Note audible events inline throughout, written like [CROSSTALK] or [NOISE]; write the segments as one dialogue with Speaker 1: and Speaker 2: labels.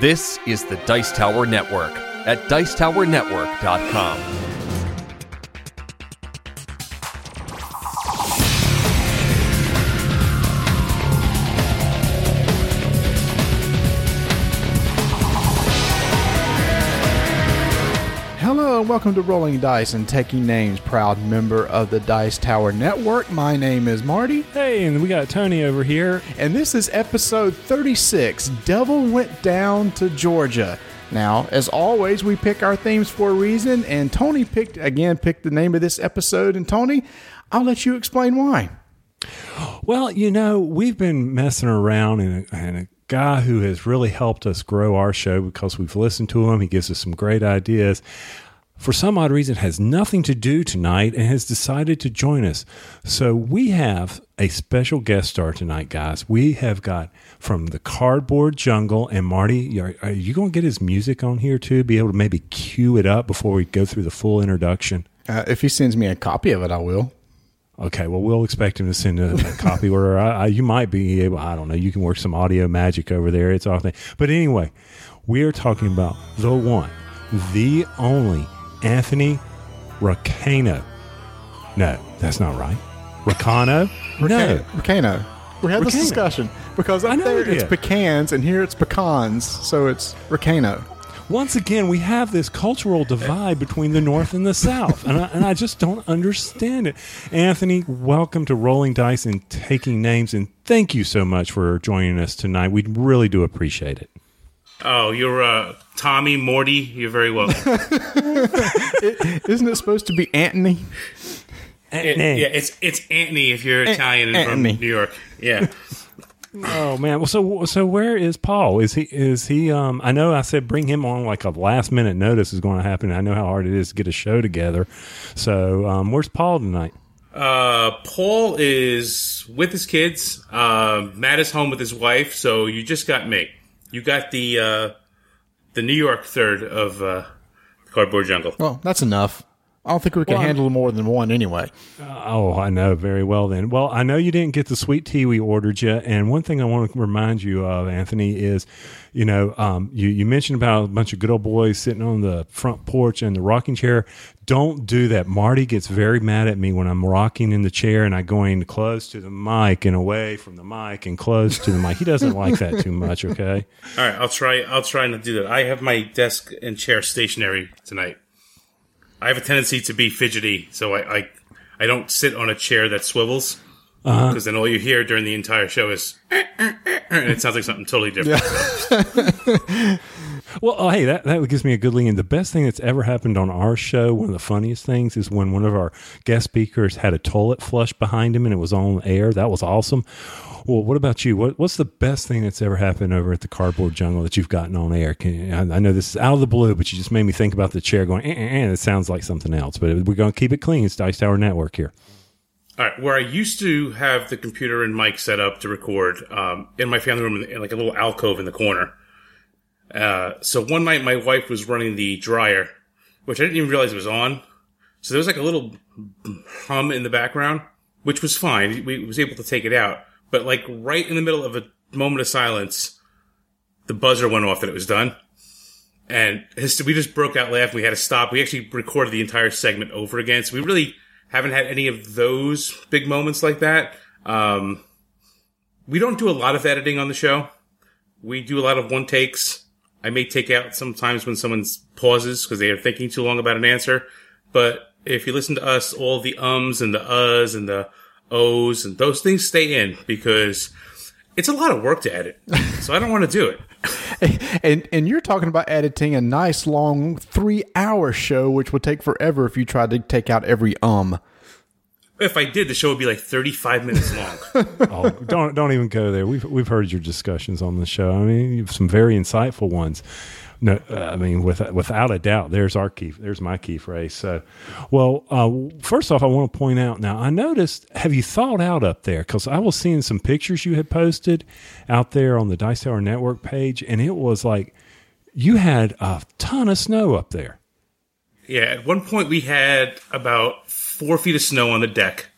Speaker 1: This is the Dice Tower Network at Dicetowernetwork.com.
Speaker 2: welcome to Rolling Dice and Taking Names, proud member of the Dice Tower Network. My name is Marty,
Speaker 3: Hey, and we got Tony over here.
Speaker 2: and this is episode 36 Devil Went Down to Georgia. Now, as always, we pick our themes for a reason, and Tony picked, again, picked the name of this episode. And Tony, I'll let you explain why.
Speaker 3: Well, you know, we've been messing around, and a, and a guy who has really helped us grow our show because we've listened to him. He gives us some great ideas. For some odd reason, has nothing to do tonight and has decided to join us. So we have a special guest star tonight, guys. We have got from the Cardboard Jungle, and Marty, are, are you going to get his music on here too? Be able to maybe cue it up before we go through the full introduction.
Speaker 2: Uh, if he sends me a copy of it, I will.
Speaker 3: Okay, well, we'll expect him to send a, a copy, or I, I, you might be able. I don't know. You can work some audio magic over there. It's all thing. But anyway, we are talking about the one, the only Anthony Racano. No, that's not right. Racano? [LAUGHS] No.
Speaker 2: Ricano. We had this
Speaker 3: Ricano.
Speaker 2: discussion because up
Speaker 3: I know
Speaker 2: there
Speaker 3: we
Speaker 2: it's
Speaker 3: did.
Speaker 2: pecans and here it's pecans, so it's Ricano.
Speaker 3: Once again, we have this cultural divide between the North and the South, and I, and I just don't understand it. Anthony, welcome to Rolling Dice and Taking Names, and thank you so much for joining us tonight. We really do appreciate it.
Speaker 4: Oh, you're uh, Tommy Morty. You're very welcome. [LAUGHS]
Speaker 2: Isn't it supposed to be Antony?
Speaker 4: It- yeah, it's it's Anthony if you're Italian and from New York. Yeah. [LAUGHS]
Speaker 3: Oh man. Well, so so where is Paul? Is he is he? Um, I know I said bring him on like a last minute notice is going to happen. I know how hard it is to get a show together. So um, where's Paul tonight?
Speaker 4: Uh, Paul is with his kids. Uh, Matt is home with his wife. So you just got me. You got the uh, the New York third of uh, Cardboard Jungle.
Speaker 2: Well, that's enough. I don't think we can
Speaker 3: Well,
Speaker 2: handle more than one anyway.
Speaker 3: Oh, I know very well. Then, well, I know you didn't get the sweet tea we ordered you. And one thing I want to remind you of, Anthony, is you know um, you you mentioned about a bunch of good old boys sitting on the front porch and the rocking chair. Don't do that. Marty gets very mad at me when I'm rocking in the chair and I going close to the mic and away from the mic and close to the mic. He doesn't like that too much. Okay. [LAUGHS]
Speaker 4: All right, I'll try. I'll try not to do that. I have my desk and chair stationary tonight. I have a tendency to be fidgety, so I I, I don't sit on a chair that swivels uh-huh. because then all you hear during the entire show is and it sounds like something totally different. [LAUGHS]
Speaker 3: Well, oh, hey, that, that gives me a good lead in. The best thing that's ever happened on our show, one of the funniest things, is when one of our guest speakers had a toilet flush behind him and it was on air. That was awesome. Well, what about you? What, what's the best thing that's ever happened over at the Cardboard Jungle that you've gotten on air? Can, I, I know this is out of the blue, but you just made me think about the chair going, eh, eh, eh, and it sounds like something else. But we're going to keep it clean. It's Dice Tower Network here.
Speaker 4: All right, where I used to have the computer and mic set up to record um, in my family room, in like a little alcove in the corner. Uh, so one night, my wife was running the dryer, which I didn't even realize was on. So there was like a little hum in the background, which was fine. We was able to take it out, but like right in the middle of a moment of silence, the buzzer went off that it was done. And we just broke out laughing. We had to stop. We actually recorded the entire segment over again. So we really haven't had any of those big moments like that. Um, we don't do a lot of editing on the show. We do a lot of one takes. I may take out sometimes when someone pauses because they are thinking too long about an answer. But if you listen to us, all the ums and the uhs and the ohs and those things stay in because it's a lot of work to edit. so I don't want to do it. [LAUGHS]
Speaker 2: And and you're talking about editing a nice long three hour show, which would take forever if you tried to take out every um.
Speaker 4: If I did, the show would be like 35 minutes long. [LAUGHS]
Speaker 3: oh, don't don't even go there. We've we've heard your discussions on the show. I mean, you have some very insightful ones. No, uh, I mean, with, without a doubt, there's our key. There's my key phrase. So, well, uh, first off, I want to point out now. I noticed. Have you thought out up there? Because I was seeing some pictures you had posted out there on the Dice Tower Network page, and it was like you had a ton of snow up there.
Speaker 4: Yeah, at one point we had about four feet of snow on the deck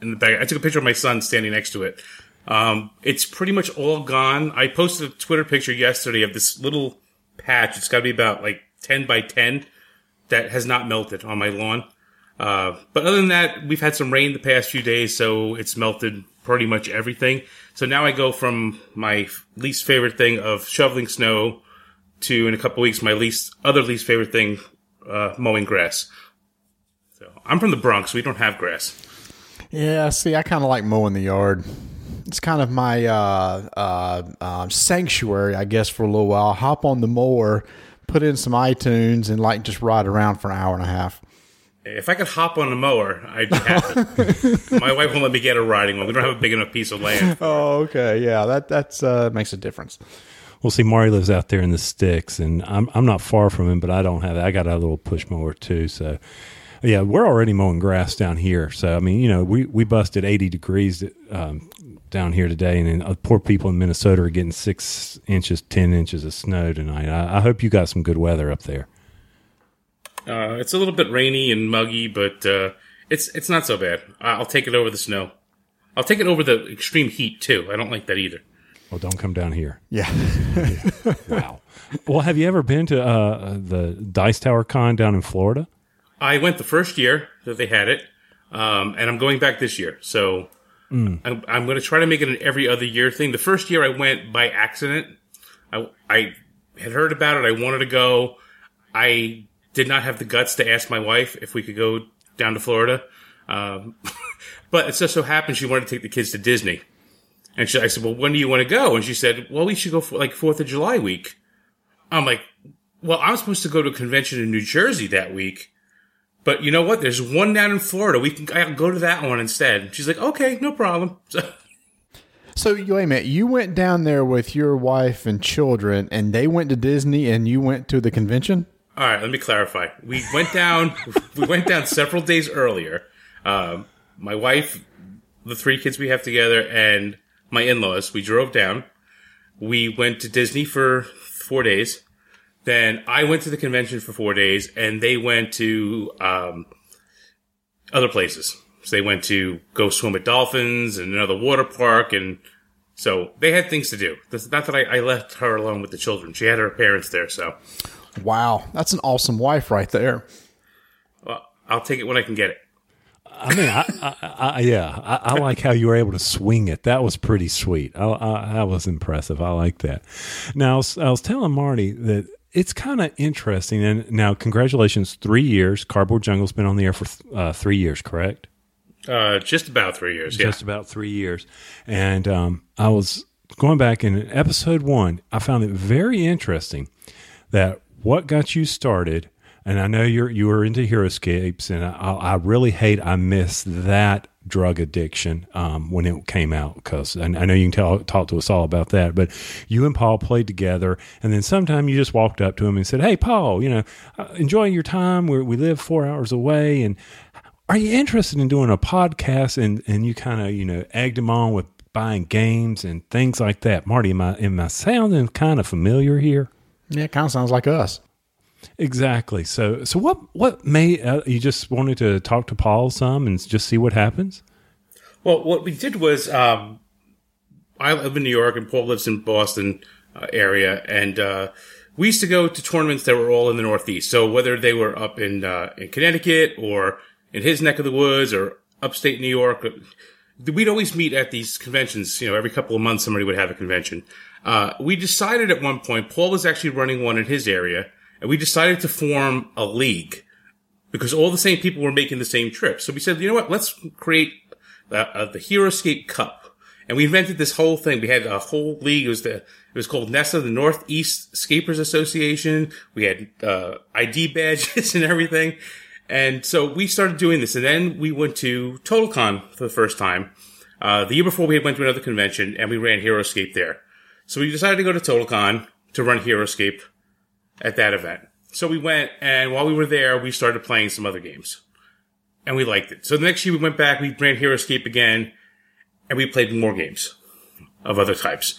Speaker 4: in the back. I took a picture of my son standing next to it. Um, it's pretty much all gone. I posted a Twitter picture yesterday of this little patch. It's got to be about like 10 by 10 that has not melted on my lawn. Uh, but other than that, we've had some rain the past few days, so it's melted pretty much everything. So now I go from my least favorite thing of shoveling snow to, in a couple weeks, my least other least favorite thing, uh, mowing grass. So I'm from the Bronx. We don't have grass.
Speaker 2: Yeah, see, I kind of like mowing the yard. It's kind of my uh, uh, uh, sanctuary, I guess, for a little while. Hop on the mower, put in some iTunes, and like just ride around for an hour and a half.
Speaker 4: If I could hop on a mower, I'd be happy. [LAUGHS] My wife won't let me get a riding one. We don't have a big enough piece of land.
Speaker 2: Oh, okay, yeah, that that's uh, makes a difference.
Speaker 3: Well, see, Marty lives out there in the sticks, and I'm I'm not far from him, but I don't have that. I got a little push mower too, so yeah, we're already mowing grass down here. So I mean, you know, we we busted 80 degrees um, down here today, and then uh, poor people in Minnesota are getting six inches, ten inches of snow tonight. I, I hope you got some good weather up there.
Speaker 4: Uh, it's a little bit rainy and muggy, but uh, it's it's not so bad. I'll take it over the snow. I'll take it over the extreme heat too. I don't like that either.
Speaker 3: Well, don't come down here.
Speaker 2: Yeah, [LAUGHS]
Speaker 3: Wow. well, have you ever been to uh, the Dice Tower Con down in Florida?
Speaker 4: I went the first year that they had it, um, and I'm going back this year. So I'm, I'm going to try to make it an every other year thing. The first year I went by accident. I, I had heard about it. I wanted to go. I did not have the guts to ask my wife if we could go down to Florida. Um, [LAUGHS] but it just so happened she wanted to take the kids to Disney. And she, I said, well, when do you want to go? And she said, well, we should go for like 4th of July week. I'm like, well, I'm supposed to go to a convention in New Jersey that week. But you know what? There's one down in Florida. We can I'll go to that one instead. She's like, okay, no problem. [LAUGHS] So,
Speaker 2: So you wait a minute. You went down there with your wife and children, and they went to Disney, and you went to the convention.
Speaker 4: all right, let me clarify. We went down. [LAUGHS] we went down several days earlier. Um, my wife, the three kids we have together, and my in-laws. We drove down. We went to Disney for four days. Then I went to the convention for four days, and they went to um, other places. So they went to go swim with dolphins and another water park, and so they had things to do. This- Not that I, I left her alone with the children; she had her parents there. So,
Speaker 2: Wow, that's an awesome wife right there.
Speaker 4: well, I'll take it when I can get it.
Speaker 3: I mean, I, I, I yeah, I, I like how you were able to swing it. That was pretty sweet. I, I, that was impressive. I like that. Now, I was, I was telling Marty that it's kind of interesting. And now, congratulations, three years. Cardboard Jungle's been on the air for uh, three years, correct?
Speaker 4: Uh, just about three years. Yeah.
Speaker 3: just about three years. And um, I was going back in episode one, I found it very interesting that what got you started. And I know you're you were into Heroscapes, and I, I really hate I missed that drug addiction um, when it came out because I, know you can tell, talk to us all about that. But you and Paul played together, and then sometime you just walked up to him and said, "Hey, Paul, you know, uh, enjoying your time. we we live four hours away, and are you interested in doing a podcast and and you kind of you know egged him on with buying games and things like that marty am i am i sounding kind of familiar here
Speaker 2: Yeah, it kind of sounds like us.
Speaker 3: Exactly so so what what made uh, you just wanted to talk to paul some and just see what happens
Speaker 4: Well, what we did was um, I live in New York and Paul lives in Boston uh, area, and uh, we used to go to tournaments that were all in the Northeast. So whether they were up in uh, in Connecticut or in his neck of the woods or upstate New York, we'd always meet at these conventions. You know, every couple of months somebody would have a convention. Uh, we decided at one point Paul was actually running one in his area, and we decided to form a league because all the same people were making the same trip. So we said, you know what? Let's create uh, uh, the Heroscape Cup, and we invented this whole thing. We had a whole league. It was the it was called NESA, the Northeast Scapers Association. We had uh, ID badges [LAUGHS] and everything, and so we started doing this. And then we went to TotalCon for the first time. Uh, the year before, we went to another convention, and we ran Heroscape there. So we decided to go to TotalCon to run Heroscape at that event. So we went, and while we were there, we started playing some other games and we liked it. So the next year we went back, we ran Heroscape again, and we played more games of other types.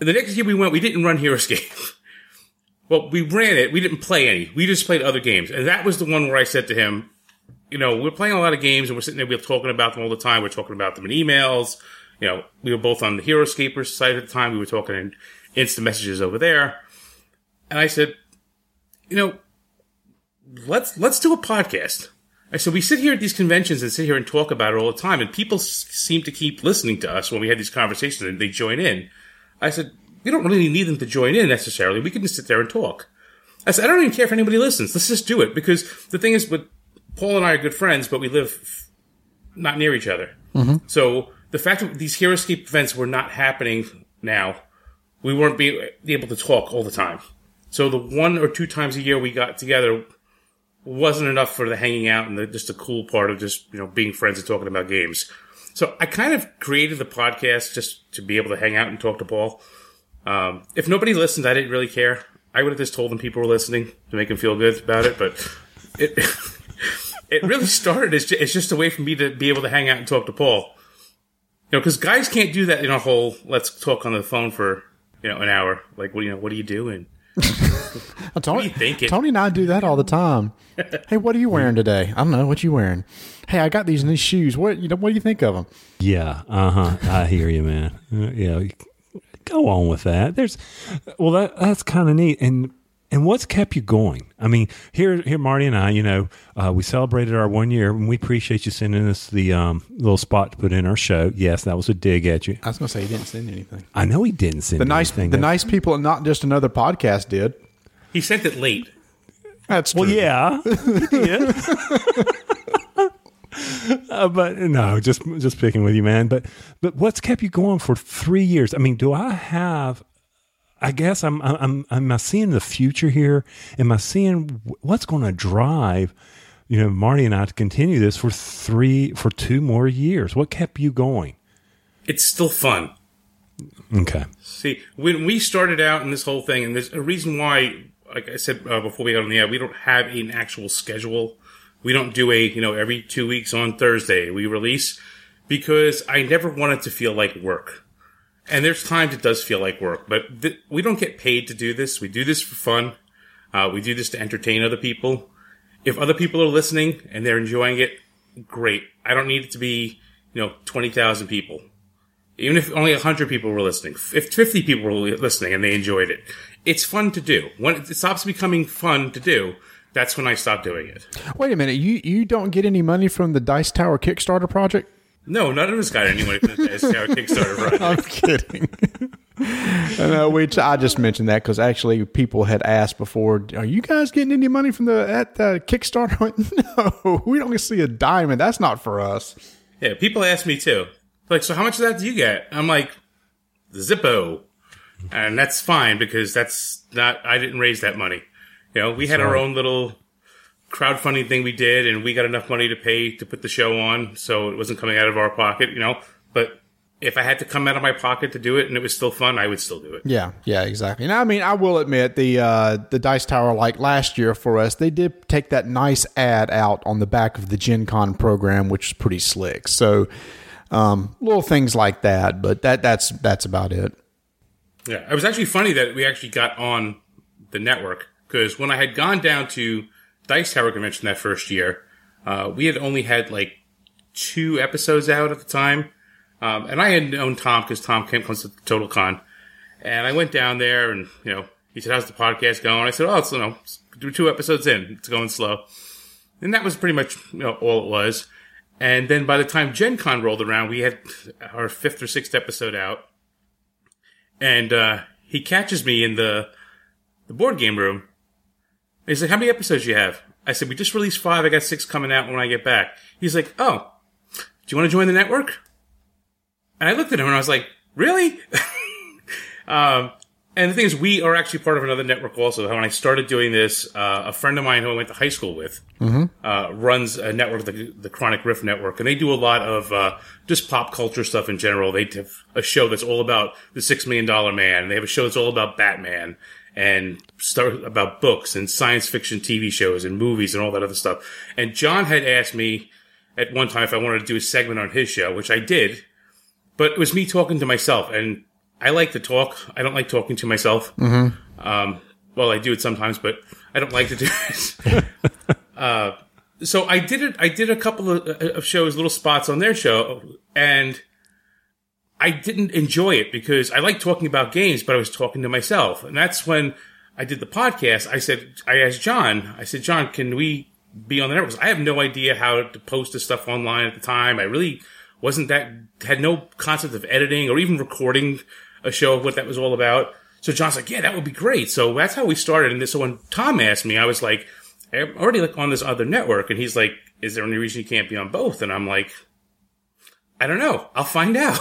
Speaker 4: The next year we went, we didn't run Heroscape. [LAUGHS] well, we ran it, we didn't play any. We just played other games. And that was the one where I said to him, you know, we're playing a lot of games and we're sitting there, we're talking about them all the time. We're talking about them in emails. you know, we were both on the Heroscapers site at the time. We were talking in instant messages over there. And I said, you know, let's, let's do a podcast. I said, we sit here at these conventions and sit here and talk about it all the time. And people s- seem to keep listening to us when we had these conversations and they join in. I said, we don't really need them to join in necessarily. We can just sit there and talk. I said, I don't even care if anybody listens. Let's just do it. Because the thing is, but Paul and I are good friends, but we live not near each other. Mm-hmm. So the fact that these Heroscape events were not happening now, we weren't be able to talk all the time. So the one or two times a year we got together wasn't enough for the hanging out and the, just the cool part of just you know being friends and talking about games. So I kind of created the podcast just to be able to hang out and talk to Paul. Um, if nobody listened, I didn't really care. I would have just told them people were listening to make them feel good about it. But it [LAUGHS] it really started as ju- it's just a way for me to be able to hang out and talk to Paul. You know, because guys can't do that in a whole let's talk on the phone for you know an hour. Like, what you know, what are you doing?
Speaker 2: Tony. Tony and I do that all the time. [LAUGHS] hey, what are you wearing today? I don't know. What you wearing? Hey, I got these new shoes. What you know? What do you think of them?
Speaker 3: Yeah, uh huh. I hear you, man. Uh, yeah, go on with that. There's, well, that that's kind of neat. And and what's kept you going? I mean, here here Marty and I, you know, uh, we celebrated our one year, and we appreciate you sending us the um, little spot to put in our show. Yes, that was a dig at you.
Speaker 2: I was gonna say he didn't send anything.
Speaker 3: I know he didn't send
Speaker 2: The nice,
Speaker 3: anything.
Speaker 2: the nice people, and not just another podcast, did.
Speaker 4: He sent it late.
Speaker 2: That's true.
Speaker 3: Well, yeah, [LAUGHS] he did. [LAUGHS] Uh, but no, just just picking with you, man. But but what's kept you going for three years? I mean, do I have? I guess I'm I'm I'm. I seeing the future here? Am I seeing what's going to drive? You know, Marty and I to continue this for three for two more years. What kept you going?
Speaker 4: It's still fun.
Speaker 3: Okay.
Speaker 4: See, when we started out in this whole thing, and there's a reason why, like I said uh, before we got on the air, we don't have an actual schedule. We don't do a, you know, every two weeks on Thursday we release because I never want it to feel like work. And there's times it does feel like work, but th- we don't get paid to do this. We do this for fun. Uh, we do this to entertain other people. If other people are listening and they're enjoying it, great. I don't need it to be, you know, 20,000 people even if only 100 people were listening, if 50 people were listening and they enjoyed it, it's fun to do. When it stops becoming fun to do, that's when I stop doing it.
Speaker 2: Wait a minute. You you don't get any money from the Dice Tower Kickstarter project?
Speaker 4: No, none of us got any money from the Kickstarter [LAUGHS] project.
Speaker 2: I'm kidding. [LAUGHS] I know, uh, which I just mentioned that because actually people had asked before, "Are you guys getting any money from the at the Kickstarter?" Went, [LAUGHS] no, we don't see a diamond. That's not for us.
Speaker 4: Yeah, people ask me too. Like, so how much of that do you get? I'm like, Zippo. And that's fine because that's not, I didn't raise that money. You know, we had our own little crowdfunding thing we did and we got enough money to pay to put the show on. So it wasn't coming out of our pocket, you know, but if I had to come out of my pocket to do it and it was still fun, I would still do it.
Speaker 2: Yeah, yeah, exactly. And I mean, I will admit the uh, the Dice Tower, like last year for us, they did take that nice ad out on the back of the Gen Con program, which is pretty slick. So um, little things like that, but that that's that's about it.
Speaker 4: Yeah, it was actually funny that we actually got on the network because when I had gone down to Dice Tower Convention that first year, uh, we had only had like two episodes out at the time, um, and I had known Tom because Tom came comes to Total Con, and I went down there and you know he said, "How's the podcast going?" I said, "Oh, it's you know two episodes in, it's going slow," and that was pretty much you know all it was. And then by the time Gen Con rolled around, we had our fifth or sixth episode out and uh, he catches me in the the board game room. He's like, "How many episodes do you have?" I said, "We just released five. I got six coming out when I get back." He's like, "Oh, do you want to join the network?" And I looked at him and I was like, "Really?" [LAUGHS] um, and the thing is, we are actually part of another network also. When I started doing this, uh, a friend of mine who I went to high school with uh, runs a network, the, the Chronic Rift Network, and they do a lot of uh, just pop culture stuff in general. They have a show that's all about the Six Million Dollar Man. They have a show that's all about Batman and start about books and science fiction TV shows and movies and all that other stuff. And John had asked me at one time if I wanted to do a segment on his show, which I did, but it was me talking to myself and I like to talk. I don't like talking to myself. Mm-hmm. Um, well, I do it sometimes, but I don't like to do it. [LAUGHS] uh, so I did it. I did a couple of, of shows, little spots on their show, and I didn't enjoy it because I like talking about games, but I was talking to myself. And that's when I did the podcast. I said, I asked John, I said, John, can we be on the network? I have no idea how to post this stuff online at the time. I really wasn't that, had no concept of editing or even recording a show of what that was all about. So John's like, yeah, that would be great. So that's how we started. And so when Tom asked me, I was like, I'm already like on this other network. And he's like, is there any reason you can't be on both? And I'm like, I don't know. I'll find [LAUGHS] out.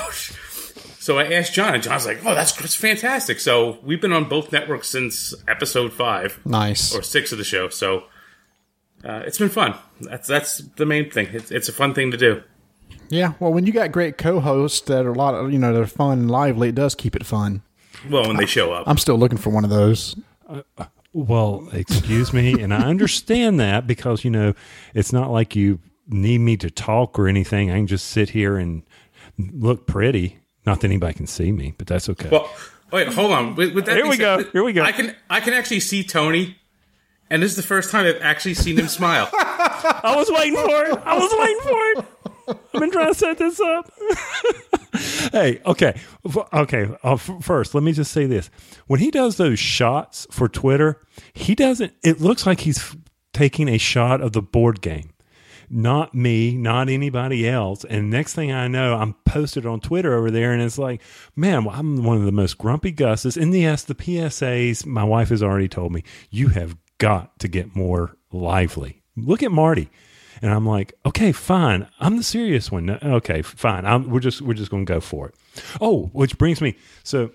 Speaker 4: So I asked John, and John's like, "Oh, that's that's fantastic." So we've been on both networks since episode five
Speaker 2: Nice.
Speaker 4: or six of the show. So uh, it's been fun. That's that's the main thing. It's, it's a fun thing to do.
Speaker 2: Yeah. Well, when you got great co-hosts that are a lot of you know they're fun and lively, it does keep it fun.
Speaker 4: Well, when they show up,
Speaker 2: I'm still looking for one of those.
Speaker 3: Well, excuse me, and I understand that because you know it's not like you need me to talk or anything. I can just sit here and look pretty. Not that anybody can see me, but that's okay.
Speaker 4: well, wait, hold on. With, with that
Speaker 3: Here
Speaker 4: being
Speaker 3: we go. Here we go.
Speaker 4: I can I can actually see Tony, and this is the first time I've actually seen him smile. [LAUGHS]
Speaker 3: I was waiting for it. I was waiting for it. I've been trying to set this up. [LAUGHS] hey, okay, okay. Uh, f- first, let me just say this: when he does those shots for Twitter, he doesn't. It looks like he's f- taking a shot of the board game, not me, not anybody else. And next thing I know, I'm posted on Twitter over there, and it's like, man, well, I'm one of the most grumpy gusses. And yes, the PSAs. My wife has already told me you have got to get more lively. Look at Marty. And I'm like, okay, fine. I'm the serious one. Okay, fine. I'm, we're just we're just going to go for it. Oh, which brings me so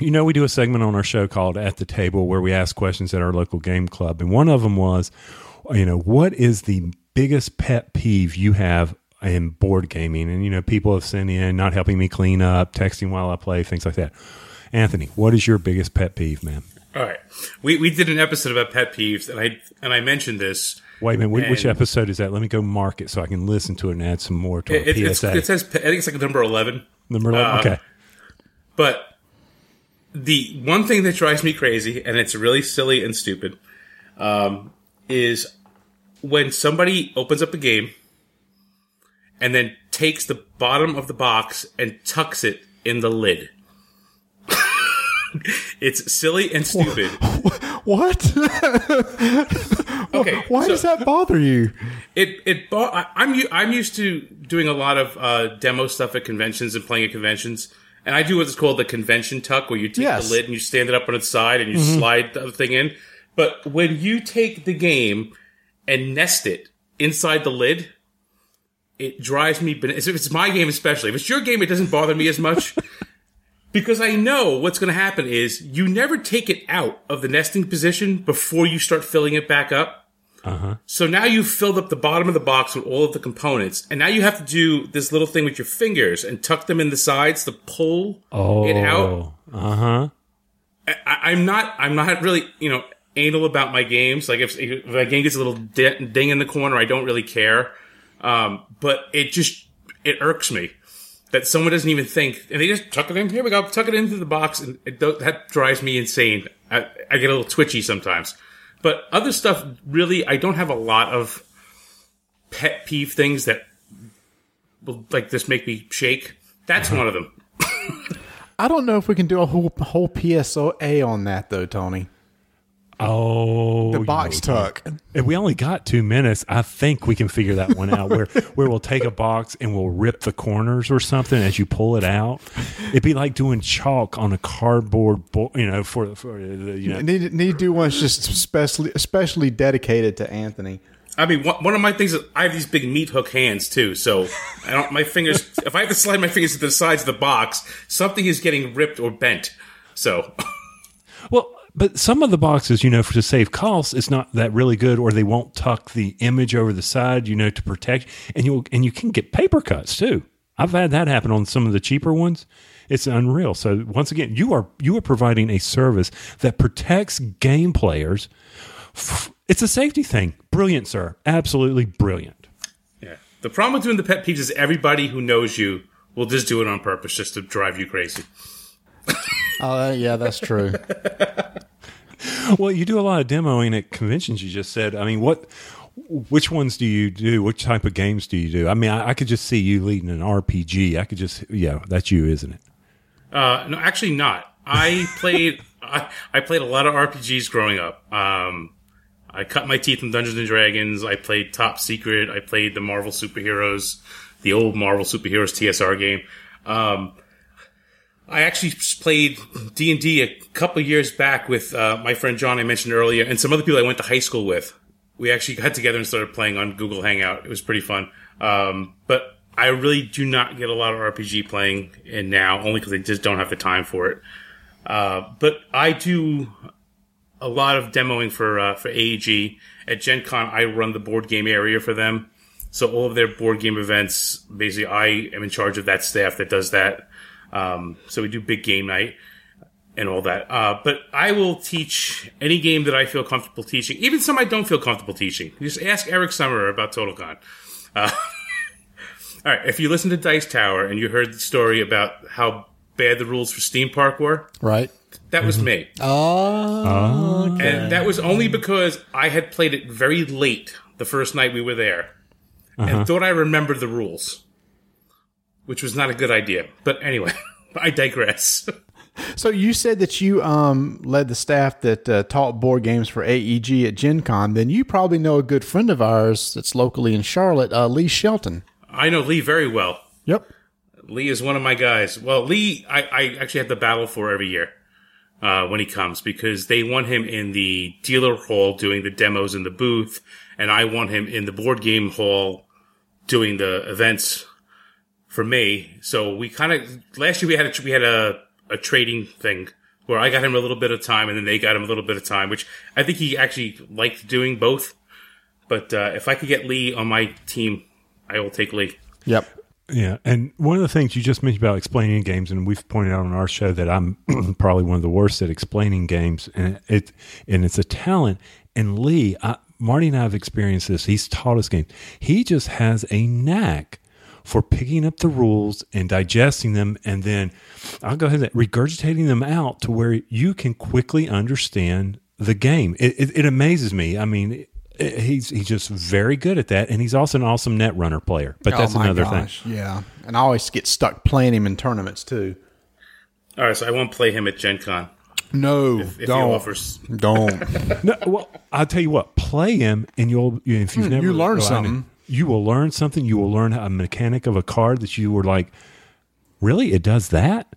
Speaker 3: you know we do a segment on our show called At the Table where we ask questions at our local game club, and one of them was, you know, what is the biggest pet peeve you have in board gaming? And you know, people have sent in not helping me clean up, texting while I play, things like that. Anthony, what is your biggest pet peeve, man?
Speaker 4: All right, we we did an episode about pet peeves, and I and I mentioned this.
Speaker 3: Wait a minute, whi- which episode is that? Let me go mark it so I can listen to it and add some more to
Speaker 4: It,
Speaker 3: our PSA.
Speaker 4: it says I think it's like number eleven.
Speaker 3: Number 11?
Speaker 4: uh,
Speaker 3: okay.
Speaker 4: But the one thing that drives me crazy, and it's really silly and stupid, um, is when somebody opens up a game and then takes the bottom of the box and tucks it in the lid. [LAUGHS] it's silly and stupid. [LAUGHS]
Speaker 2: What? [LAUGHS]
Speaker 4: Okay,
Speaker 2: Why
Speaker 4: so-
Speaker 2: does that bother you?
Speaker 4: It it bo- I'm I'm used to doing a lot of uh, demo stuff at conventions and playing at conventions, and I do what's called the convention tuck, where you take
Speaker 2: Yes.
Speaker 4: the lid and you stand it up on its side and you slide the other thing in. But when you take the game and nest it inside the lid, it drives me. ban- If it's my game, especially if it's your game, it doesn't bother me as much. [LAUGHS] Because I know what's going to happen is you never take it out of the nesting position before you start filling it back up. Uh-huh. So now you've filled up the bottom of the box with all of the components, and now you have to do this little thing with your fingers and tuck them in the sides to pull it out.
Speaker 3: Uh huh.
Speaker 4: I, I'm not. I'm not really, you know, anal about my games. Like if, if my game gets a little ding in the corner, I don't really care. Um, but it just it irks me that someone doesn't even think, and they just tuck it in. Here we go, tuck it into the box, and that drives me insane. I, I get a little twitchy sometimes. But other stuff, really, I don't have a lot of pet peeve things that will like this make me shake. That's one of them. [LAUGHS]
Speaker 2: I don't know if we can do a whole whole PSOA on that though, Tony.
Speaker 3: Oh,
Speaker 2: The box
Speaker 3: no.
Speaker 2: tuck.
Speaker 3: If we only got two minutes, I think we can figure that one out. Where [LAUGHS] where we'll take a box and we'll rip the corners or something as you pull it out. It'd be like doing chalk on a cardboard, bo- you know, for for uh, the you know.
Speaker 2: Need need to do one just especially especially dedicated to Anthony.
Speaker 4: I mean, one one of my things is I have these big meat hook hands too. So I don't. My fingers. [LAUGHS] if I have to slide my fingers to the sides of the box, something is getting ripped or bent. So
Speaker 3: Well, but some of the boxes, you know, for to save costs, it's not that really good, or they won't tuck the image over the side, you know, to protect. And you and you can get paper cuts too. I've had that happen on some of the cheaper ones. It's unreal. So once again, you are you are providing a service that protects game players. It's a safety thing. Brilliant, sir. Absolutely brilliant.
Speaker 4: yeah, the problem with doing the pet peeves is everybody who knows you will just do it on purpose, just to drive you crazy.
Speaker 2: Oh yeah, that's true. [LAUGHS]
Speaker 3: Well, you do a lot of demoing at conventions. You just said. I mean, what which ones do you do? Which type of games do you do? I mean, I, I could just see you leading an RPG. I could just, yeah, that's you, isn't it?
Speaker 4: Uh, no, actually not. I played [LAUGHS] I, I played a lot of RPGs growing up. Um, I cut my teeth in Dungeons and Dragons. I played Top Secret. I played the Marvel superheroes, the old Marvel superheroes TSR game. Um, I actually played D and D a couple years back with uh, my friend John I mentioned earlier, and some other people I went to high school with. We actually got together and started playing on Google Hangout. It was pretty fun. Um, but I really do not get a lot of RPG playing in now, only because I just don't have the time for it. Uh, but I do a lot of demoing for uh, for AEG at Gen Con. I run the board game area for them, so all of their board game events, basically, I am in charge of that staff that does that. Um, so we do big game night and all that. Uh, but I will teach any game that I feel comfortable teaching, even some I don't feel comfortable teaching. Just ask Eric Summerer about TotalCon. Uh, [LAUGHS] all right, if you listen to Dice Tower and you heard the story about how bad the rules for Steam Park were,
Speaker 2: Right.
Speaker 4: that was me. [LAUGHS]
Speaker 2: Oh.
Speaker 4: And that was only because I had played it very late the first night we were there and thought I remembered the rules, which was not a good idea. But anyway, [LAUGHS] I digress. [LAUGHS]
Speaker 2: So you said that you um, led the staff that uh, taught board games for AEG at Gen Con. Then you probably know a good friend of ours that's locally in Charlotte, uh, Lee Shelton.
Speaker 4: I know Lee very well.
Speaker 2: Yep.
Speaker 4: Lee is one of my guys. Well, Lee, I, I actually have the battle for every year uh, when he comes because they want him in the dealer hall doing the demos in the booth, and I want him in the board game hall doing the events for me. So we kind of last year we had a, we had a, a trading thing where I got him a little bit of time, and then they got him a little bit of time, which I think he actually liked doing both. But uh, if I could get Lee on my team, I will take Lee.
Speaker 2: Yep.
Speaker 3: Yeah, and one of the things you just mentioned about explaining games, and we've pointed out on our show that I'm [CLEARS THROAT] probably one of the worst at explaining games, and it and it's a talent. And Lee, I, Marty and I have experienced this. He's taught us games. He just has a knack for picking up the rules and digesting them, and then I'll go ahead and regurgitating them out to where you can quickly understand the game. It, it, it amazes me. I mean. it- He's he's just very good at that, and he's also an awesome Netrunner player. But that's
Speaker 2: oh my
Speaker 3: another thing.
Speaker 2: Yeah. And I always get stuck playing him in tournaments too.
Speaker 4: All right, so I won't play him at Gen Con
Speaker 2: No,
Speaker 4: if he
Speaker 2: don't.
Speaker 4: offers.
Speaker 2: Don't. [LAUGHS]
Speaker 3: No, well, I'll tell you what. Play him, and you'll you- if you've never
Speaker 2: Hmm, you learn something.
Speaker 3: You will learn something. You will learn a mechanic of a card that you were like, really, it does that.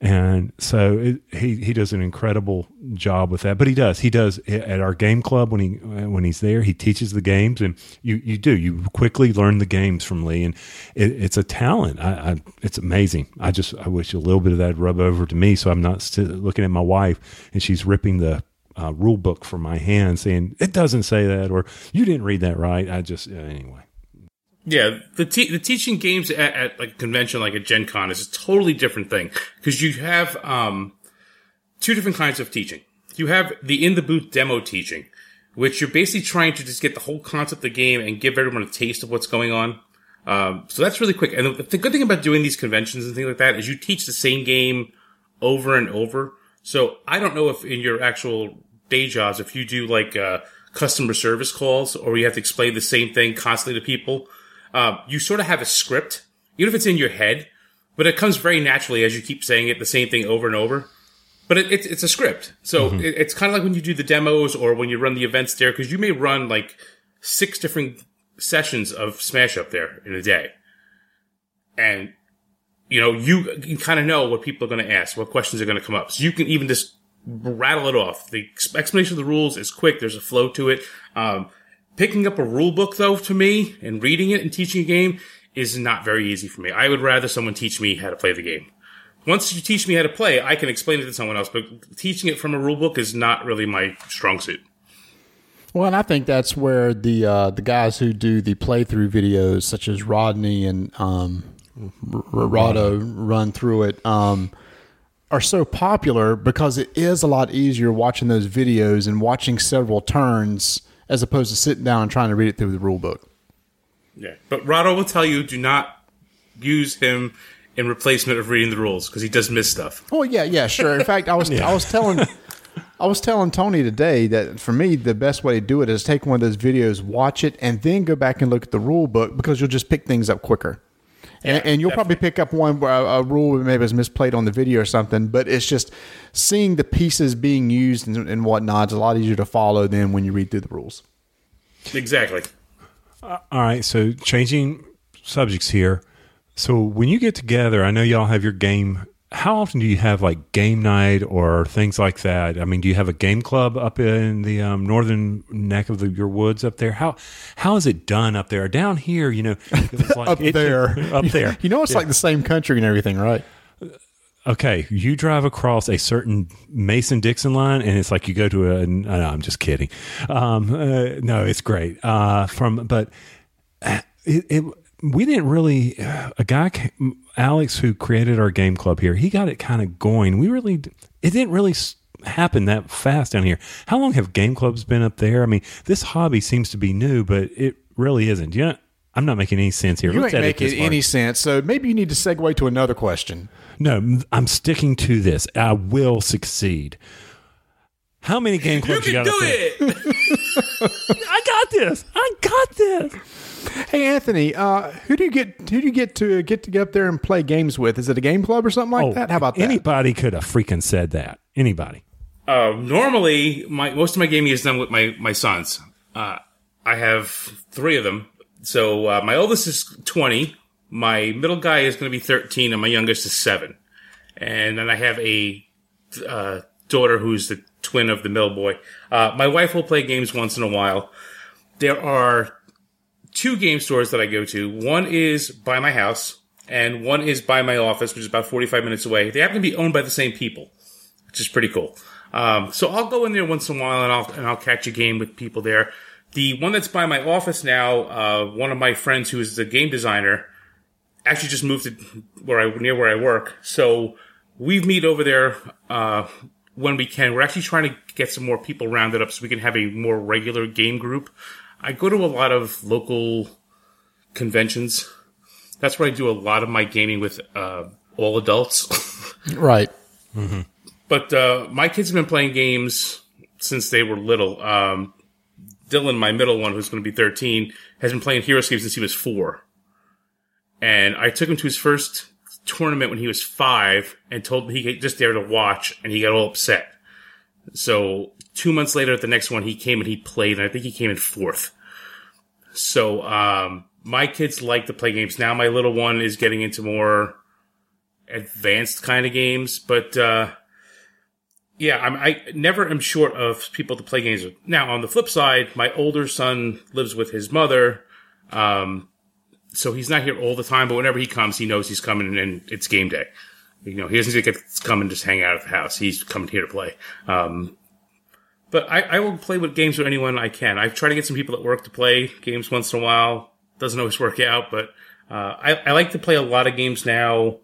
Speaker 3: And so it, he he does an incredible job with that. But he does he does at our game club when he when he's there. He teaches the games, and you you do you quickly learn the games from Lee, and it, it's a talent. I, I it's amazing. I just I wish a little bit of that rub over to me, so I'm not looking at my wife and she's ripping the uh, rule book from my hand, saying it doesn't say that or you didn't read that right. I just uh, anyway.
Speaker 4: Yeah, the te- the teaching games at, at like a convention like a Gen Con is a totally different thing because you have um two different kinds of teaching. You have the in the booth demo teaching, which you're basically trying to just get the whole concept of the game and give everyone a taste of what's going on. Um, so that's really quick. And the, the good thing about doing these conventions and things like that is you teach the same game over and over. So I don't know if in your actual day jobs, if you do like uh, customer service calls or you have to explain the same thing constantly to people, uh, you sort of have a script, even if it's in your head, but it comes very naturally as you keep saying it the same thing over and over. But it, it's it's a script, so it, it's kind of like when you do the demos or when you run the events there, because you may run like six different sessions of Smash Up there in a day, and you know you can kind of know what people are going to ask, what questions are going to come up, so you can even just rattle it off. The explanation of the rules is quick. There's a flow to it. Um, picking up a rule book though, to me, and reading it and teaching a game is not very easy for me. I would rather someone teach me how to play the game. Once you teach me how to play, I can explain it to someone else, but teaching it from a rule book is not really my strong suit.
Speaker 2: Well, and I think that's where the uh, the guys who do the playthrough videos, such as Rodney and um, Rahdo, run through it, um, are so popular because it is a lot easier watching those videos and watching several turns as opposed to sitting down and trying to read it through the rule book.
Speaker 4: Yeah. But Rahdo will tell you do not use him in replacement of reading the rules because he does miss stuff.
Speaker 2: Oh yeah, yeah, sure. In fact, I was [LAUGHS] I was telling I was telling Tony today that for me, the best way to do it is take one of those videos, watch it, and then go back and look at the rule book because you'll just pick things up quicker. And, and you'll probably pick up one where a, a rule maybe was misplayed on the video or something, but it's just seeing the pieces being used and, and whatnot is a lot easier to follow than when you read through the rules.
Speaker 4: Exactly.
Speaker 3: Uh, all right, so changing subjects here. So when you get together, I know y'all have your game. How often do you have like game night or things like that? I mean, do you have a game club up in the um, northern neck of the, your woods up there? How how is it done up there? Down here, you know, [LAUGHS] it's like
Speaker 2: Up
Speaker 3: it-
Speaker 2: there. [LAUGHS]
Speaker 3: up there.
Speaker 2: You know, it's like the same country and everything, right?
Speaker 3: Okay, you drive across a certain Mason Dixon line, and it's like you go to a. No, I'm just kidding. Um, uh, no, it's great. Uh, from but uh, it, it we didn't really. A guy, Alex, who created our game club here, he got it kind of going. We really, it didn't really happen that fast down here. How long have game clubs been up there? I mean, this hobby seems to be new, but it really isn't. You know, I'm not making any sense here.
Speaker 2: You
Speaker 3: Let's
Speaker 2: ain't making any sense. So maybe you need to segue to another question.
Speaker 3: No, I'm sticking to this. I will succeed. How many [LAUGHS] game
Speaker 4: You
Speaker 3: clubs you,
Speaker 4: can
Speaker 3: got
Speaker 4: do
Speaker 3: up there?
Speaker 4: it. [LAUGHS] [LAUGHS]
Speaker 3: I got this. I got this.
Speaker 2: Hey Anthony, uh, who do you get? Who do you get to get to get up there and play games with? Is it a game club or something like that? How about that?
Speaker 3: Oh, Anybody could have freaking said that. Anybody.
Speaker 4: Uh, normally, my most of my gaming is done with my my sons. Uh, I have three of them. So uh, my oldest is twenty, my middle guy is going to be thirteen, and my youngest is seven. And then I have a uh, daughter who's the twin of the middle boy. Uh, my wife will play games once in a while. There are two game stores that I go to. One is by my house, and one is by my office, which is about forty five minutes away. They happen to be owned by the same people which is pretty cool. Um, so I'll go in there once in a while and I'll and I'll catch a game with people there. The one that's by my office now, uh, one of my friends who is the game designer, actually just moved to where I near where I work. So we meet over there uh, when we can. We're actually trying to get some more people rounded up so we can have a more regular game group. I go to a lot of local conventions. That's where I do a lot of my gaming with uh, all adults. [LAUGHS]
Speaker 2: right.
Speaker 4: But uh, my kids have been playing games since they were little. Um, Dylan, my middle one, who's going to be 13, has been playing Heroscape since he was four. And I took him to his first tournament when he was five and told him he just there to watch, and he got all upset. So two months later at the next one, he came and he played, and I think he came in fourth. So um, my kids like to play games. Now my little one is getting into more advanced kind of games, but uh, yeah, I'm, I never am short of people to play games with. Now, on the flip side, my older son lives with his mother, um, so he's not here all the time. But whenever he comes, he knows he's coming, and it's game day. You know, he doesn't get to come and just hang out at the house. He's coming here to play. Um, but I, I will play with games with anyone I can. I try to get some people at work to play games once in a while. Doesn't always work out, but uh, I, I like to play a lot of games now.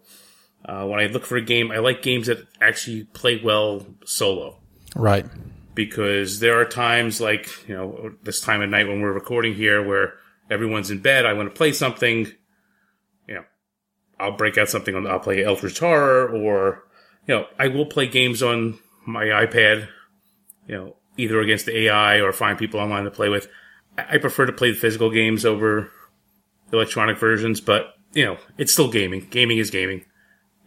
Speaker 4: Uh, when I look for a game, I like games that actually play well solo
Speaker 2: Right.
Speaker 4: because there are times like, you know, this time of night when we're recording here where everyone's in bed, I want to play something, you know, I'll break out something on, I'll play Eldritch Horror or, you know, I will play games on my iPad, you know, either against the AI or find people online to play with. I prefer to play the physical games over electronic versions, but, you know, it's still gaming. Gaming is gaming.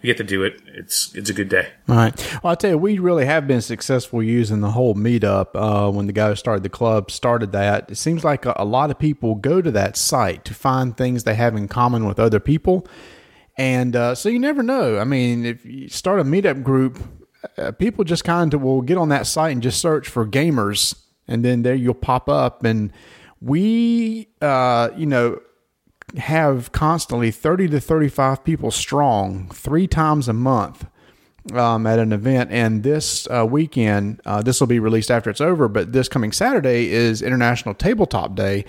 Speaker 4: You get to do it. It's, it's a good day.
Speaker 2: All right. Well, I'll tell you, we really have been successful using the whole meetup. Uh, when the guy who started the club started that, it seems like a, a lot of people go to that site to find things they have in common with other people. And uh, so you never know. I mean, if you start a meetup group, uh, people just kind of will get on that site and just search for gamers, and then there you'll pop up. And we, uh, you know, have constantly 30 to 35 people strong three times a month um, at an event. And this uh, weekend, uh, this will be released after it's over, but this coming Saturday is International Tabletop Day.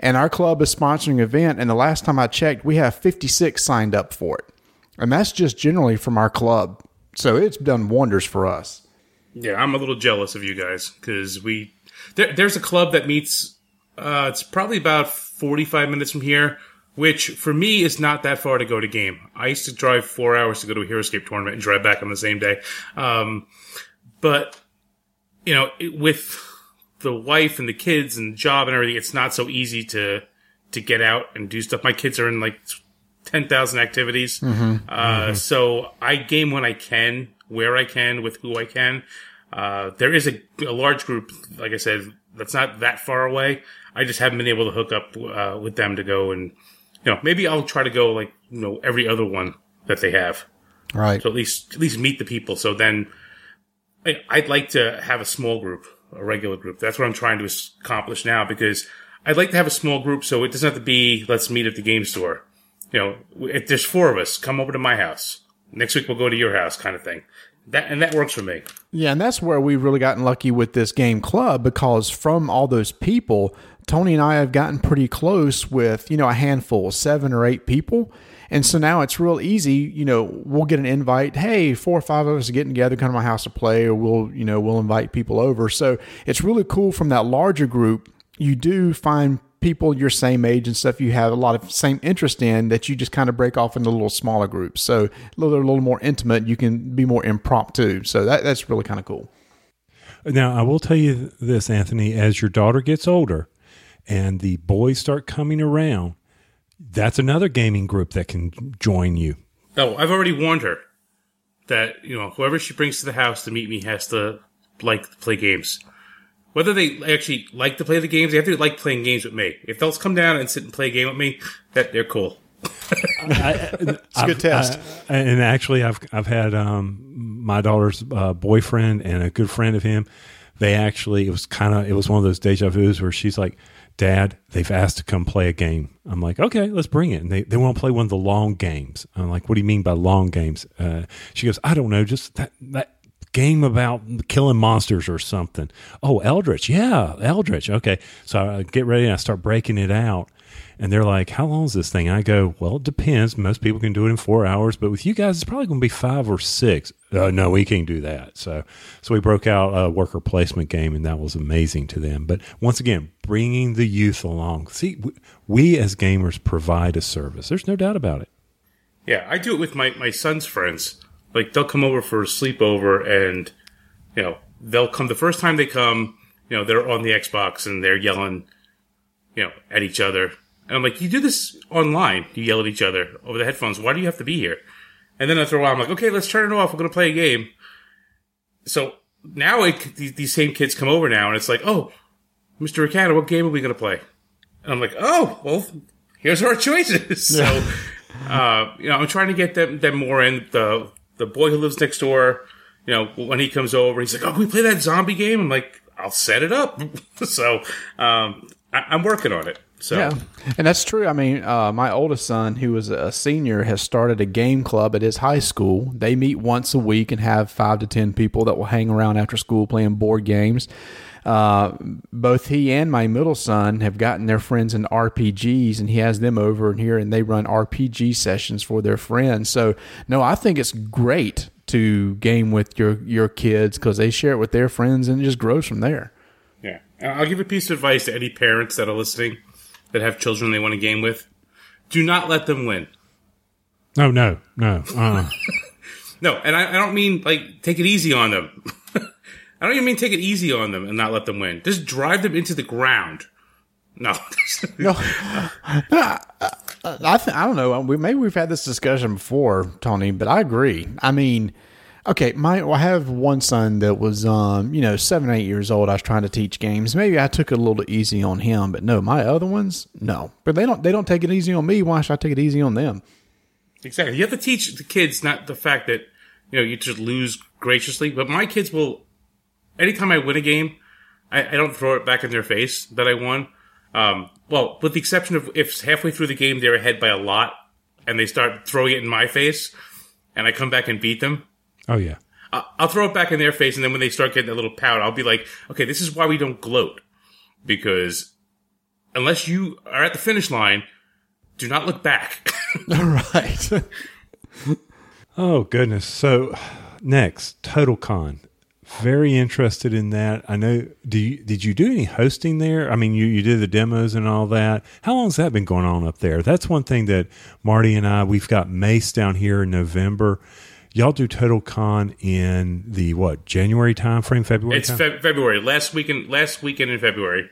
Speaker 2: And our club is sponsoring an event. And the last time I checked, we have 56 signed up for it. And that's just generally from our club. So it's done wonders for us.
Speaker 4: Yeah, I'm a little jealous of you guys because we there, there's a club that meets. Uh, it's probably about 45 minutes from here, which for me is not that far to go to game. I used to drive four hours to go to a Heroscape tournament and drive back on the same day. Um, but you know, it, with the wife and the kids and job and everything, it's not so easy to to get out and do stuff. My kids are in like ten thousand activities, uh, so I game when I can, where I can, with who I can. Uh, there is a, a large group, like I said, that's not that far away. I just haven't been able to hook up uh, with them to go and, you know, maybe I'll try to go like you know every other one that they have.
Speaker 2: Right.
Speaker 4: So at least at least meet the people. So then I, I'd like to have a small group, a regular group. That's what I'm trying to accomplish now because I'd like to have a small group so it doesn't have to be let's meet at the game store. You know, if there's four of us, come over to my house. Next week we'll go to your house, kind of thing. That and that works for me.
Speaker 2: Yeah, and that's where we've really gotten lucky with this game club because from all those people, Tony and I have gotten pretty close with, you know, a handful, seven or eight people. And so now it's real easy, you know, we'll get an invite, hey, four or five of us are getting together, come to my house to play, or we'll, you know, we'll invite people over. So it's really cool from that larger group. You do find people your same age and stuff you have a lot of same interest in that you just kind of break off into little smaller groups. So a little, a little more intimate, you can be more impromptu. So that, that's really kind of cool.
Speaker 3: Now, I will tell you this, Anthony, as your daughter gets older and the boys start coming around, that's another gaming group that can join you.
Speaker 4: Oh, I've already warned her that you know whoever she brings to the house to meet me has to like to play games. Whether they actually like to play the games, they have to like playing games with me. If they'll come down and sit and play a game with me, that they're cool. [LAUGHS]
Speaker 2: It's a good test.
Speaker 3: I- and actually, I've I've had um, my daughter's uh, boyfriend and a good friend of him. They actually it was kind of it was one of those deja vu's where she's like, "Dad, they've asked to come play a game." I'm like, "Okay, let's bring it." And they they want to play one of the long games. I'm like, "What do you mean by long games?" Uh, she goes, "I don't know, just that that." Game about killing monsters or something. Oh, Eldritch. Yeah, Eldritch. Okay. So I get ready and I start breaking it out. And they're like, How long is this thing? I go, Well, it depends. Most people can do it in four hours, but with you guys, it's probably going to be five or six. Uh, no, we can't do that. So, so we broke out a worker placement game, and that was amazing to them. But once again, bringing the youth along. See, we, we as gamers provide a service. There's no doubt about it.
Speaker 4: Yeah, I do it with my, my son's friends. Like they'll come over for a sleepover and you know, they'll come the first time they come, you know, they're on the Xbox and they're yelling, you know, at each other. And I'm like, you do this online. You yell at each other over the headphones. Why do you have to be here? And then after a while, I'm like, okay, let's turn it off. We're going to play a game. So now it, these, same kids come over now and it's like, oh, Mr. Ricada, what game are we going to play? And I'm like, oh, well, here's our choices. [LAUGHS] So, uh, you know, I'm trying to get them, them more in the, the boy who lives next door, you know, when he comes over, he's like, "Oh, can we play that zombie game?" I'm like, "I'll set it up." [LAUGHS] so um, I, I'm working on it. So
Speaker 2: Yeah, and that's true. I mean, uh, my oldest son, who is a senior, has started a game club at his high school. They meet once a week and have five to ten people that will hang around after school playing board games. Uh, both he and my middle son have gotten their friends into RPGs, and he has them over in here, and they run RPG sessions for their friends. So, no, I think it's great to game with your your kids because they share it with their friends, and it just grows from there.
Speaker 4: yeah, I'll give a piece of advice to any parents that are listening that have children they want to game with: do not let them win.
Speaker 3: No, no, no. Uh, [LAUGHS]
Speaker 4: No, and I, I don't mean like take it easy on them. [LAUGHS] I don't even mean take it easy on them and not let them win. Just drive them into the ground. No. [LAUGHS]
Speaker 2: No, I th- I don't know. We maybe we've had this discussion before, Tony, but I agree. I mean, okay, my well, I have one son that was um, you know, seven, eight years old. I was trying to teach games. Maybe I took it a little easy on him, but no, my other ones, no. But they don't they don't take it easy on me. Why should I take it easy on them?
Speaker 4: Exactly. You have to teach the kids not the fact that you know you just lose graciously, but my kids will. Anytime I win a game, I, I don't throw it back in their face that I won. Um, well, with the exception of if halfway through the game they're ahead by a lot and they start throwing it in my face, and I come back and beat them.
Speaker 3: oh yeah.
Speaker 4: I'll throw it back in their face, and then when they start getting a little pout, I'll be like, "Okay, this is why we don't gloat, because unless you are at the finish line, do not look back."
Speaker 2: All [LAUGHS] [LAUGHS] right. [LAUGHS]
Speaker 3: Oh goodness. So next, Total Con. Very interested in that. I know. Do you, did you do any hosting there? I mean, you, you did the demos and all that. How long has that been going on up there? That's one thing that Marty and I we've got Mace down here in November. y'all do Total Con in the what January timeframe, February.
Speaker 4: It's? Fe- February last weekend. Last weekend in February.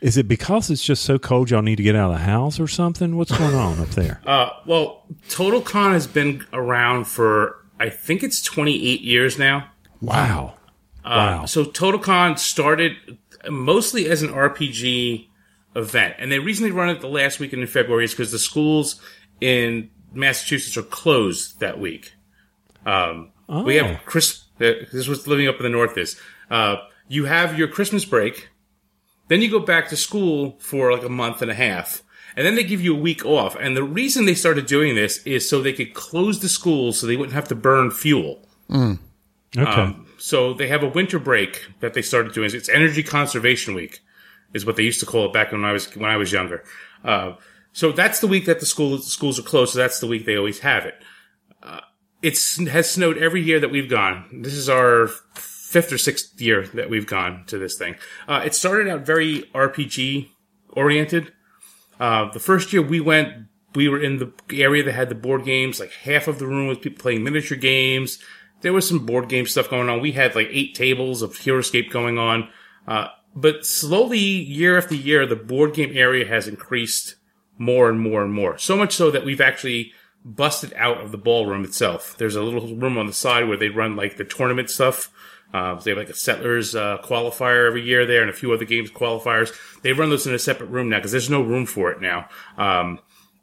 Speaker 3: Is it because it's just so cold y'all need to get out of the house or something? What's going on up there? [LAUGHS]
Speaker 4: Uh, well, Total Con has been around for I think it's 28 years now.
Speaker 3: Wow.
Speaker 4: Uh, So TotalCon started mostly as an RPG event, and the reason they run it the last weekend in February is because the schools in Massachusetts are closed that week. Um, We
Speaker 3: Oh.
Speaker 4: have Chris. Uh, this was living up in the north. Is uh, you have your Christmas break, then you go back to school for like a month and a half. And then they give you a week off. And the reason they started doing this is so they could close the schools so they wouldn't have to burn fuel.
Speaker 3: Okay.
Speaker 4: Um, so they have a winter break that they started doing. It's Energy Conservation Week, is what they used to call it back when I was when I was younger. Uh, so that's the week that the school schools are closed. So that's the week they always have it. Uh, it's has snowed every year that we've gone. This is our fifth or sixth year that we've gone to this thing. Uh, it started out very RPG oriented. Uh, the first year we went, we were in the area that had the board games. Like half of the room was people playing miniature games. There was some board game stuff going on. We had like eight tables of Heroscape going on. Uh, but slowly, year after year, the board game area has increased more and more and more. So much so that we've actually busted out of the ballroom itself. There's a little room on the side where they run like the tournament stuff. Uh, they have like a settlers uh, qualifier every year there, and a few other games qualifiers. They run those in a separate room now because there's no room for it now. Um,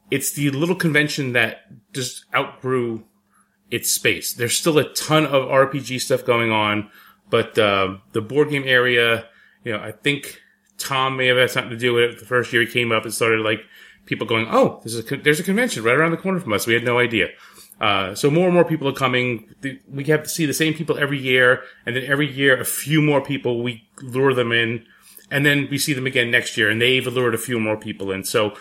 Speaker 4: it's the little convention that just outgrew its space. There's still a ton of RPG stuff going on, but uh, the board game area, you know, I think Tom may have had something to do with it. The first year he came up, it started like people going, "Oh, there's a con- there's a convention right around the corner from us." We had no idea. Uh, so more and more people are coming. We have to see the same people every year, and then every year a few more people we lure them in, and then we see them again next year, and they've lured a few more people in. So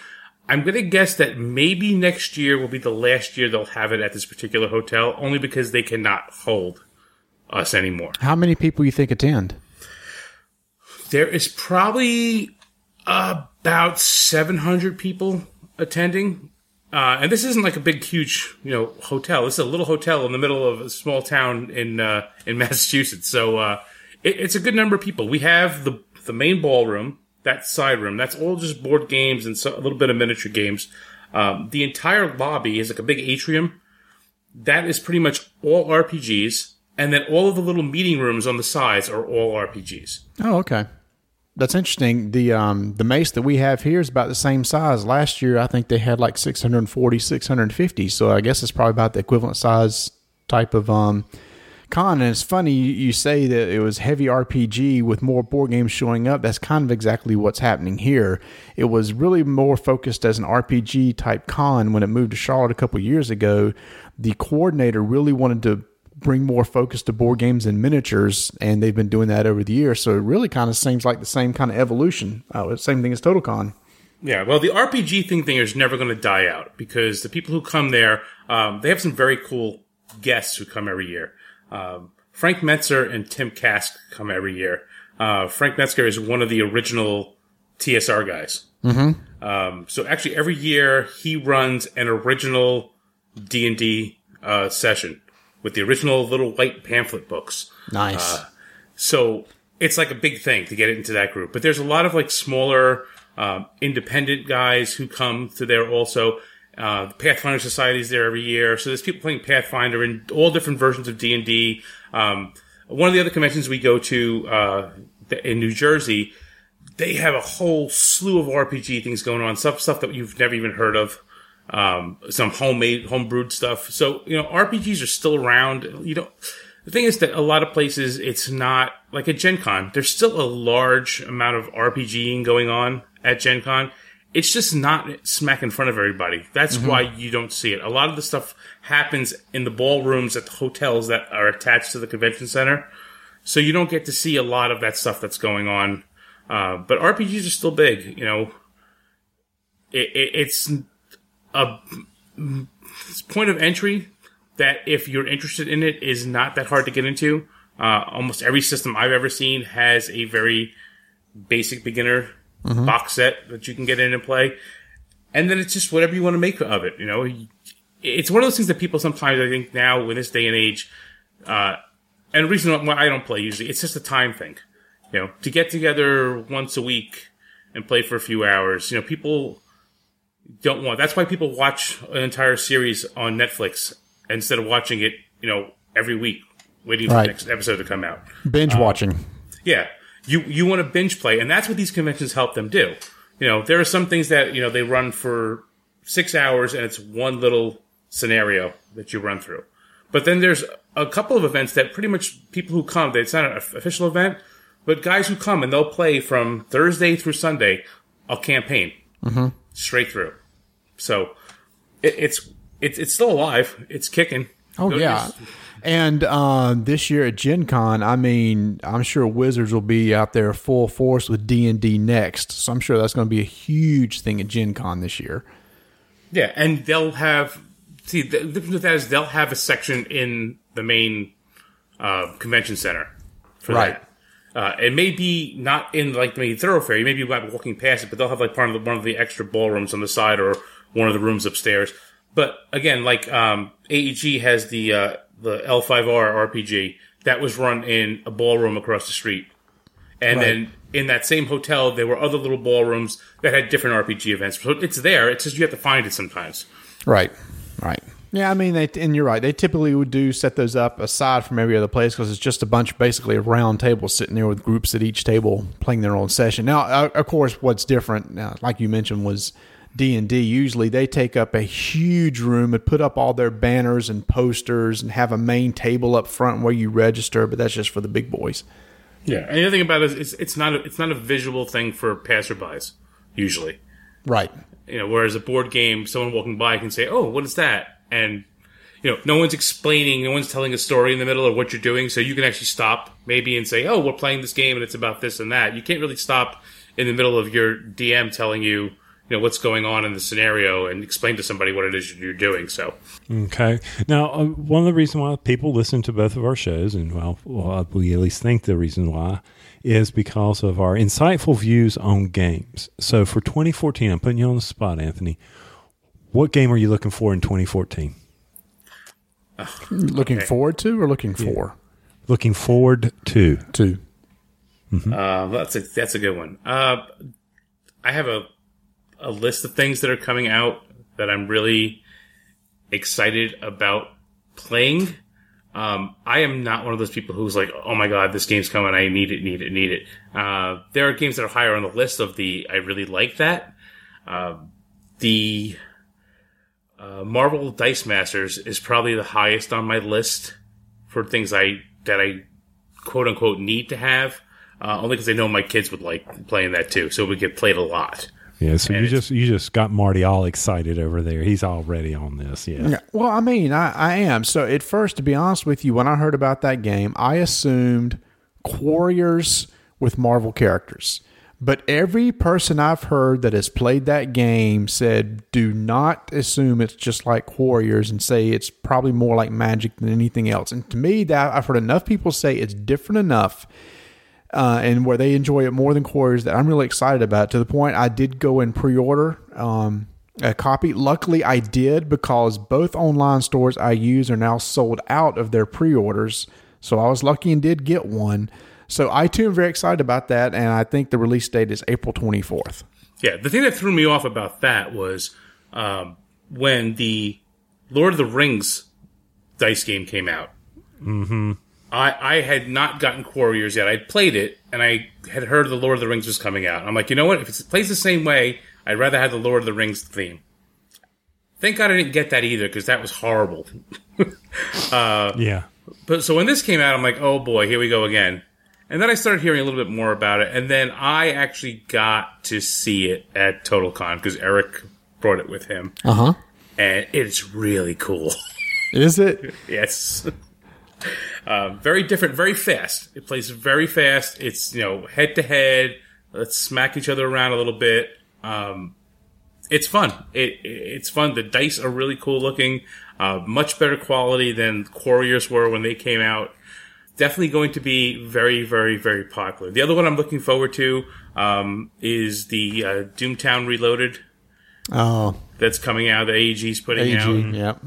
Speaker 4: I'm going to guess that maybe next year will be the last year they'll have it at this particular hotel, only because they cannot hold us anymore.
Speaker 2: How many people you think attend?
Speaker 4: There is probably about 700 people attending. Uh, and this isn't like a big, huge, you know, hotel. This is a little hotel in the middle of a small town in uh, in [LAUGHS] Massachusetts. So uh, it, it's a good number of people. We have the the main ballroom, that side room. That's all just board games and so, a little bit of miniature games. Um, the entire lobby is like a big atrium. That is pretty much all RPGs, and then all of the little meeting rooms on the sides are all RPGs.
Speaker 2: Oh, okay. That's interesting. The um the mace that we have here is about the same size. Last year, I think they had like 640, 650. So I guess it's probably about the equivalent size type of um con. And it's funny you, say that it was heavy RPG with more board games showing up. That's kind of exactly what's happening here. It was really more focused as an RPG type con when it moved to Charlotte a couple years ago. The coordinator really wanted to bring more focus to board games and miniatures, and they've been doing that over the years. So it really kind of seems like the same kind of evolution. Uh, same thing as TotalCon.
Speaker 4: Yeah, well, the RPG thing thing is never going to die out because the people who come there, um, they have some very cool guests who come every year. Um, Frank Mentzer and Tim Kask come every year. Uh, Frank Mentzer is one of the original TSR guys. Mm-hmm. Um, so actually, every year he runs an original D and D uh, session with the original little white pamphlet books.
Speaker 2: Nice.
Speaker 4: So it's like a big thing to get it into that group. But there's a lot of like smaller, um, independent guys who come to there also. Uh, the Pathfinder Society is there every year. So there's people playing Pathfinder in all different versions of D&D. Um, one of the other conventions we go to, uh, in New Jersey, they have a whole slew of RPG things going on, stuff, stuff that you've never even heard of. Um, some homemade, homebrewed stuff. So, you know, RPGs are still around. You know, the thing is that a lot of places, it's not like at Gen Con, there's still a large amount of RPGing going on at Gen Con. It's just not smack in front of everybody. That's why you don't see it. A lot of the stuff happens in the ballrooms at the hotels that are attached to the convention center. So you don't get to see a lot of that stuff that's going on. Uh, but RPGs are still big, you know. It, it, it's a point of entry that if you're interested in it is not that hard to get into. Uh, almost every system I've ever seen has a very basic beginner box set that you can get in and play. And then it's just whatever you want to make of it. You know, it's one of those things that people sometimes I think now in this day and age, uh, and the reason why I don't play usually it's just a time thing. You know, to get together once a week and play for a few hours. You know, people don't want. That's why people watch an entire series on Netflix instead of watching it. You know, every week, waiting for
Speaker 2: Right.
Speaker 4: the next episode to come out.
Speaker 2: Binge watching.
Speaker 4: Yeah, you you want to binge play, and that's what these conventions help them do. You know, there are some things that you know they run for six hours, and it's one little scenario that you run through. But then there's a couple of events that pretty much people who come, it's not an official event, but guys who come and they'll play from Thursday through Sunday a campaign mm-hmm. straight through. So it, it's it's it's still alive. It's kicking.
Speaker 2: Oh
Speaker 4: Go-
Speaker 2: yeah. And uh, this year at Gen Con, I mean, I'm sure Wizards will be out there full force with D and D next. So I'm sure that's going to be a huge thing at Gen Con this year.
Speaker 4: Yeah, and they'll have see the difference with that is they'll have a section in the main uh, convention center for
Speaker 2: Right.
Speaker 4: that. Uh, it may be not in like the main thoroughfare. You may be walking past it, but they'll have like part of the, one of the extra ballrooms on the side or one of the rooms upstairs. But again, like um, AEG has the uh, the L5R RPG that was run in a ballroom across the street, and then in that same hotel there were other little ballrooms that had different RPG events. So it's there. It's just you have to find it sometimes.
Speaker 2: Right. Right. Yeah, I mean, they, and you're right. They typically would do set those up aside from every other place because it's just a bunch, basically, of round tables sitting there with groups at each table playing their own session. Now, uh, of course, what's different, now, like you mentioned, was D and D. Usually, they take up a huge room and put up all their banners and posters and have a main table up front where you register. But that's just for the big boys.
Speaker 4: Yeah, and the other thing about it is it's, it's not a, it's not a visual thing for passerbys usually.
Speaker 2: Right.
Speaker 4: You know, whereas a board game, someone walking by can say, "Oh, what is that?" and you know, no one's explaining, no one's telling a story in the middle of what you're doing, so you can actually stop maybe and say, "Oh, we're playing this game and it's about this and that." You can't really stop in the middle of your DM telling you, you know, what's going on in the scenario and explain to somebody what it is you're doing. So,
Speaker 3: Okay. Now, uh, one of the reasons why people listen to both of our shows, and well, well, we at least think the reason why, is because of our insightful views on games. So for 2014, I'm putting you on the spot, Anthony. What game are you looking for in 2014?
Speaker 2: Looking forward to or looking for?
Speaker 3: Looking forward to.
Speaker 2: To.
Speaker 4: uh, that's a that's a good one. Uh, I have a a list of things that are coming out that I'm really excited about playing. Um, I am not one of those people who's like, oh my god, this game's coming, I need it, need it, need it. Uh, there are games that are higher on the list of the I really like that. Uh, the uh, Marvel Dice Masters is probably the highest on my list for things I that I quote unquote need to have. Uh, only because I know my kids would like playing that too, so we would get played a lot.
Speaker 3: Yeah, so
Speaker 4: And
Speaker 3: you just you just got Marty all excited over there. He's already on this. Yeah.
Speaker 2: Yeah, Well, I mean, I, I am. So at first, to be honest with you, when I heard about that game, I assumed Quarriors with Marvel characters. But every person I've heard that has played that game said, do not assume it's just like Quarriors and say it's probably more like Magic than anything else. And to me, that I've heard enough people say it's different enough uh, and where they enjoy it more than Quarriors that I'm really excited about. To the point I did go and pre-order um, a copy. Luckily, I did because both online stores I use are now sold out of their pre-orders. So I was lucky and did get one. So I too am very excited about that, and I think the release date is April 24th.
Speaker 4: Yeah, the thing that threw me off about that was um, when the Lord of the Rings dice game came out. Mm-hmm. I, I had not gotten Quarriors yet. I'd played it, and I had heard the Lord of the Rings was coming out. I'm like, you know what? If it plays the same way, I'd rather have the Lord of the Rings theme. Thank God I didn't get that either, because that was horrible. [LAUGHS]
Speaker 3: Yeah.
Speaker 4: But so when this came out, I'm like, oh boy, here we go again. And then I started hearing a little bit more about it, and then I actually got to see it at TotalCon because Eric brought it with him,
Speaker 2: Uh huh.
Speaker 4: and it's really cool. [LAUGHS]
Speaker 2: Is it?
Speaker 4: yes, uh, very different, very fast. It plays very fast. It's you know head to head. Let's smack each other around a little bit. Um, it's fun. It, it's fun. The dice are really cool looking. Uh, much better quality than Quarriors were when they came out. Definitely going to be very, very, very popular. The other one I'm looking forward to um, is the uh, Doomtown Reloaded
Speaker 2: Oh,
Speaker 4: that's coming out that AEG's putting
Speaker 2: AG.
Speaker 4: out.
Speaker 2: Yep.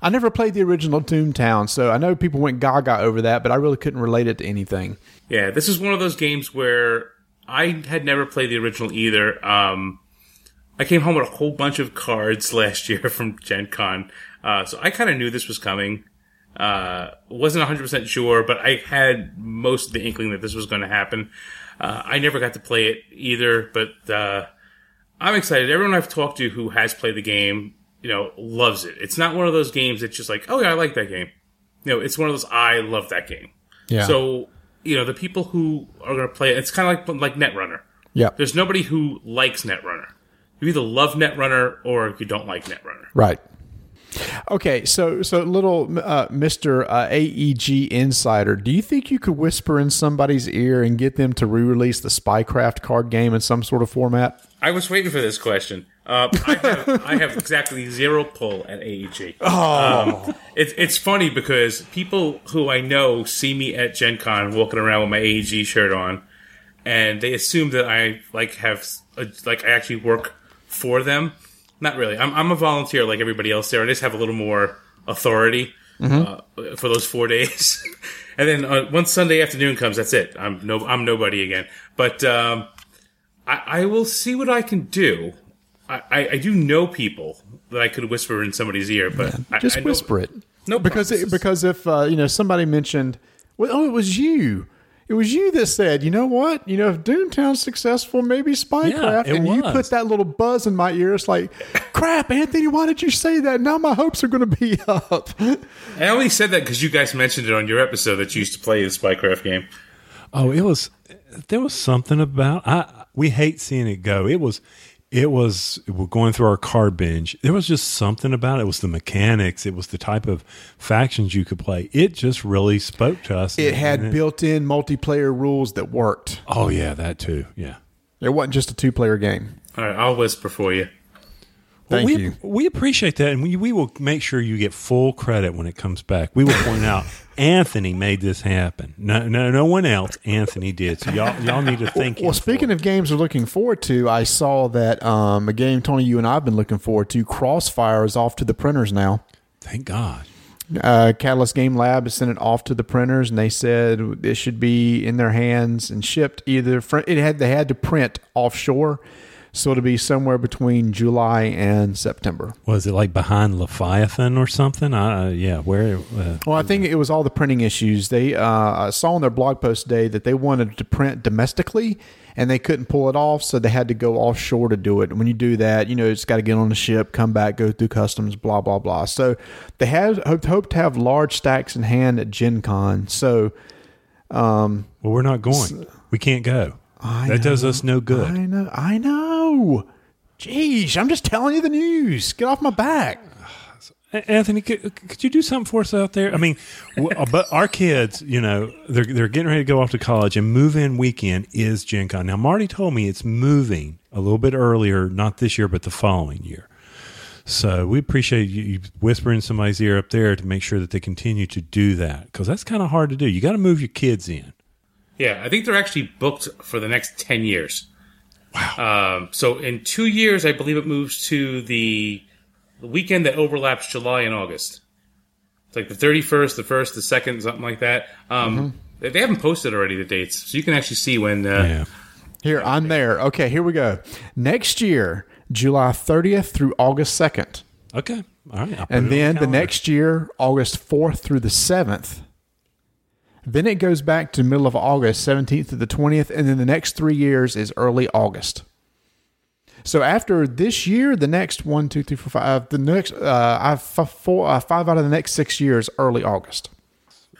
Speaker 2: I never played the original Doomtown, so I know people went gaga over that, but I really couldn't relate it to anything.
Speaker 4: Yeah, this is one of those games where I had never played the original either. Um, I came home with a whole bunch of cards [LAUGHS] last year from Gen Con, uh, so I kind of knew this was coming. Uh, wasn't 100% sure, but I had most of the inkling that this was going to happen. Uh, I never got to play it either, but uh, I'm excited. Everyone I've talked to who has played the game, you know, loves it. It's not one of those games that's just like, oh yeah, I like that game. You know, it's one of those I love that game.
Speaker 2: Yeah.
Speaker 4: So you know, the people who are going to play it, it's kind of like like Netrunner.
Speaker 2: Yeah.
Speaker 4: There's nobody who likes Netrunner. You either love Netrunner or you don't like Netrunner.
Speaker 2: Right. Okay, so so little uh, Mister uh, AEG Insider, do you think you could whisper in somebody's ear and get them to re-release the Spycraft card game in some sort of format?
Speaker 4: I was waiting for this question. Uh, I, have, I have exactly zero pull at AEG. Oh. Um, it's it's funny because people who I know see me at Gen Con walking around with my AEG shirt on, and they assume that I like have a, like I actually work for them. Not really. I'm I'm a volunteer like everybody else there. I just have a little more authority uh, for those four [LAUGHS] days, and then uh, once Sunday afternoon comes, that's it. I'm no I'm nobody again. But um, I, I will see what I can do. I, I, I do know people that I could whisper in somebody's ear, but I,
Speaker 2: Just
Speaker 4: I know-
Speaker 2: whisper it.
Speaker 4: No
Speaker 2: because it, because if uh, you know somebody mentioned, well, oh, it was you. It was you that said, you know what? You know, if Doomtown's successful, maybe Spycraft,
Speaker 3: it
Speaker 2: and you put that little buzz in my ear. It's like, crap, Anthony, why did you say that? Now my hopes are going to be [LAUGHS] up.
Speaker 4: I only said that because you guys mentioned it on your episode that you used to play the Spycraft game.
Speaker 3: Oh, it was there was something about I we hate seeing it go. It was it was we're going through our card binge. There was just something about it. It was the mechanics. It was the type of factions you could play. It just really spoke to us.
Speaker 2: It had
Speaker 3: And
Speaker 2: built-in multiplayer rules that worked.
Speaker 3: Oh yeah, that too. Yeah.
Speaker 2: It wasn't just a two-player game.
Speaker 4: All right, I'll whisper for you.
Speaker 3: Well, we,
Speaker 2: you.
Speaker 3: We appreciate that, and we, we will make sure you get full credit when it comes back. We will point out [LAUGHS] Anthony made this happen. No, no, no one else. Anthony did. So y'all, y'all need to thank.
Speaker 2: Well, speaking of games we're looking forward to, I saw that um, a game Tony, you and I have been looking forward to. Crossfire is off to the printers now.
Speaker 3: thank God.
Speaker 2: uh, Catalyst Game Lab has sent it off to the printers, and they said it should be in their hands and shipped. Either fr- it had they had to print offshore, so it'll be somewhere between July and September.
Speaker 3: Was it like behind Leviathan or something? Uh, yeah, where? Uh,
Speaker 2: Well, I think it was all the printing issues. They uh, I saw on their blog post today that they wanted to print domestically, and they couldn't pull it off, so they had to go offshore to do it. When you do that, you know it's got to get on the ship, come back, go through customs, blah blah blah. So they have hope, hope to have large stacks in hand at Gen Con. So
Speaker 3: well, we're not going. We can't go.
Speaker 2: I
Speaker 3: that does us no good.
Speaker 2: I know. I know. Jeez, I'm just telling you the news. Get off my back.
Speaker 3: Anthony, could, could you do something for us out there? I mean, uh, but our kids, you know, they're they're getting ready to go off to college, and move-in weekend is Gen Con. Now, Marty told me it's moving a little bit earlier, not this year, but the following year. So we appreciate you, you whispering somebody's ear up there to make sure that they continue to do that because that's kind of hard to do. You got to move your kids in.
Speaker 4: Yeah, I think they're actually booked for the next 10 years. Wow. Um, so in two years, I believe it moves to the, the weekend that overlaps July and August. It's like the 31st, the 1st, the 2nd, something like that. Um, they, they haven't posted already the dates, so you can actually see when. Uh,
Speaker 3: Yeah.
Speaker 2: Here, I'm there. Okay, here we go. Next year, July 30th through August 2nd.
Speaker 3: Okay. All right. I'll put it
Speaker 2: And then the
Speaker 3: calendar.
Speaker 2: next year, August 4th through the 7th. Then it goes back to middle of August, 17th to the 20th. And then the next three years is early August. So after this year, the next one, two, three, four, five, the next, uh, I have f- four, uh, five out of the next six years, early August.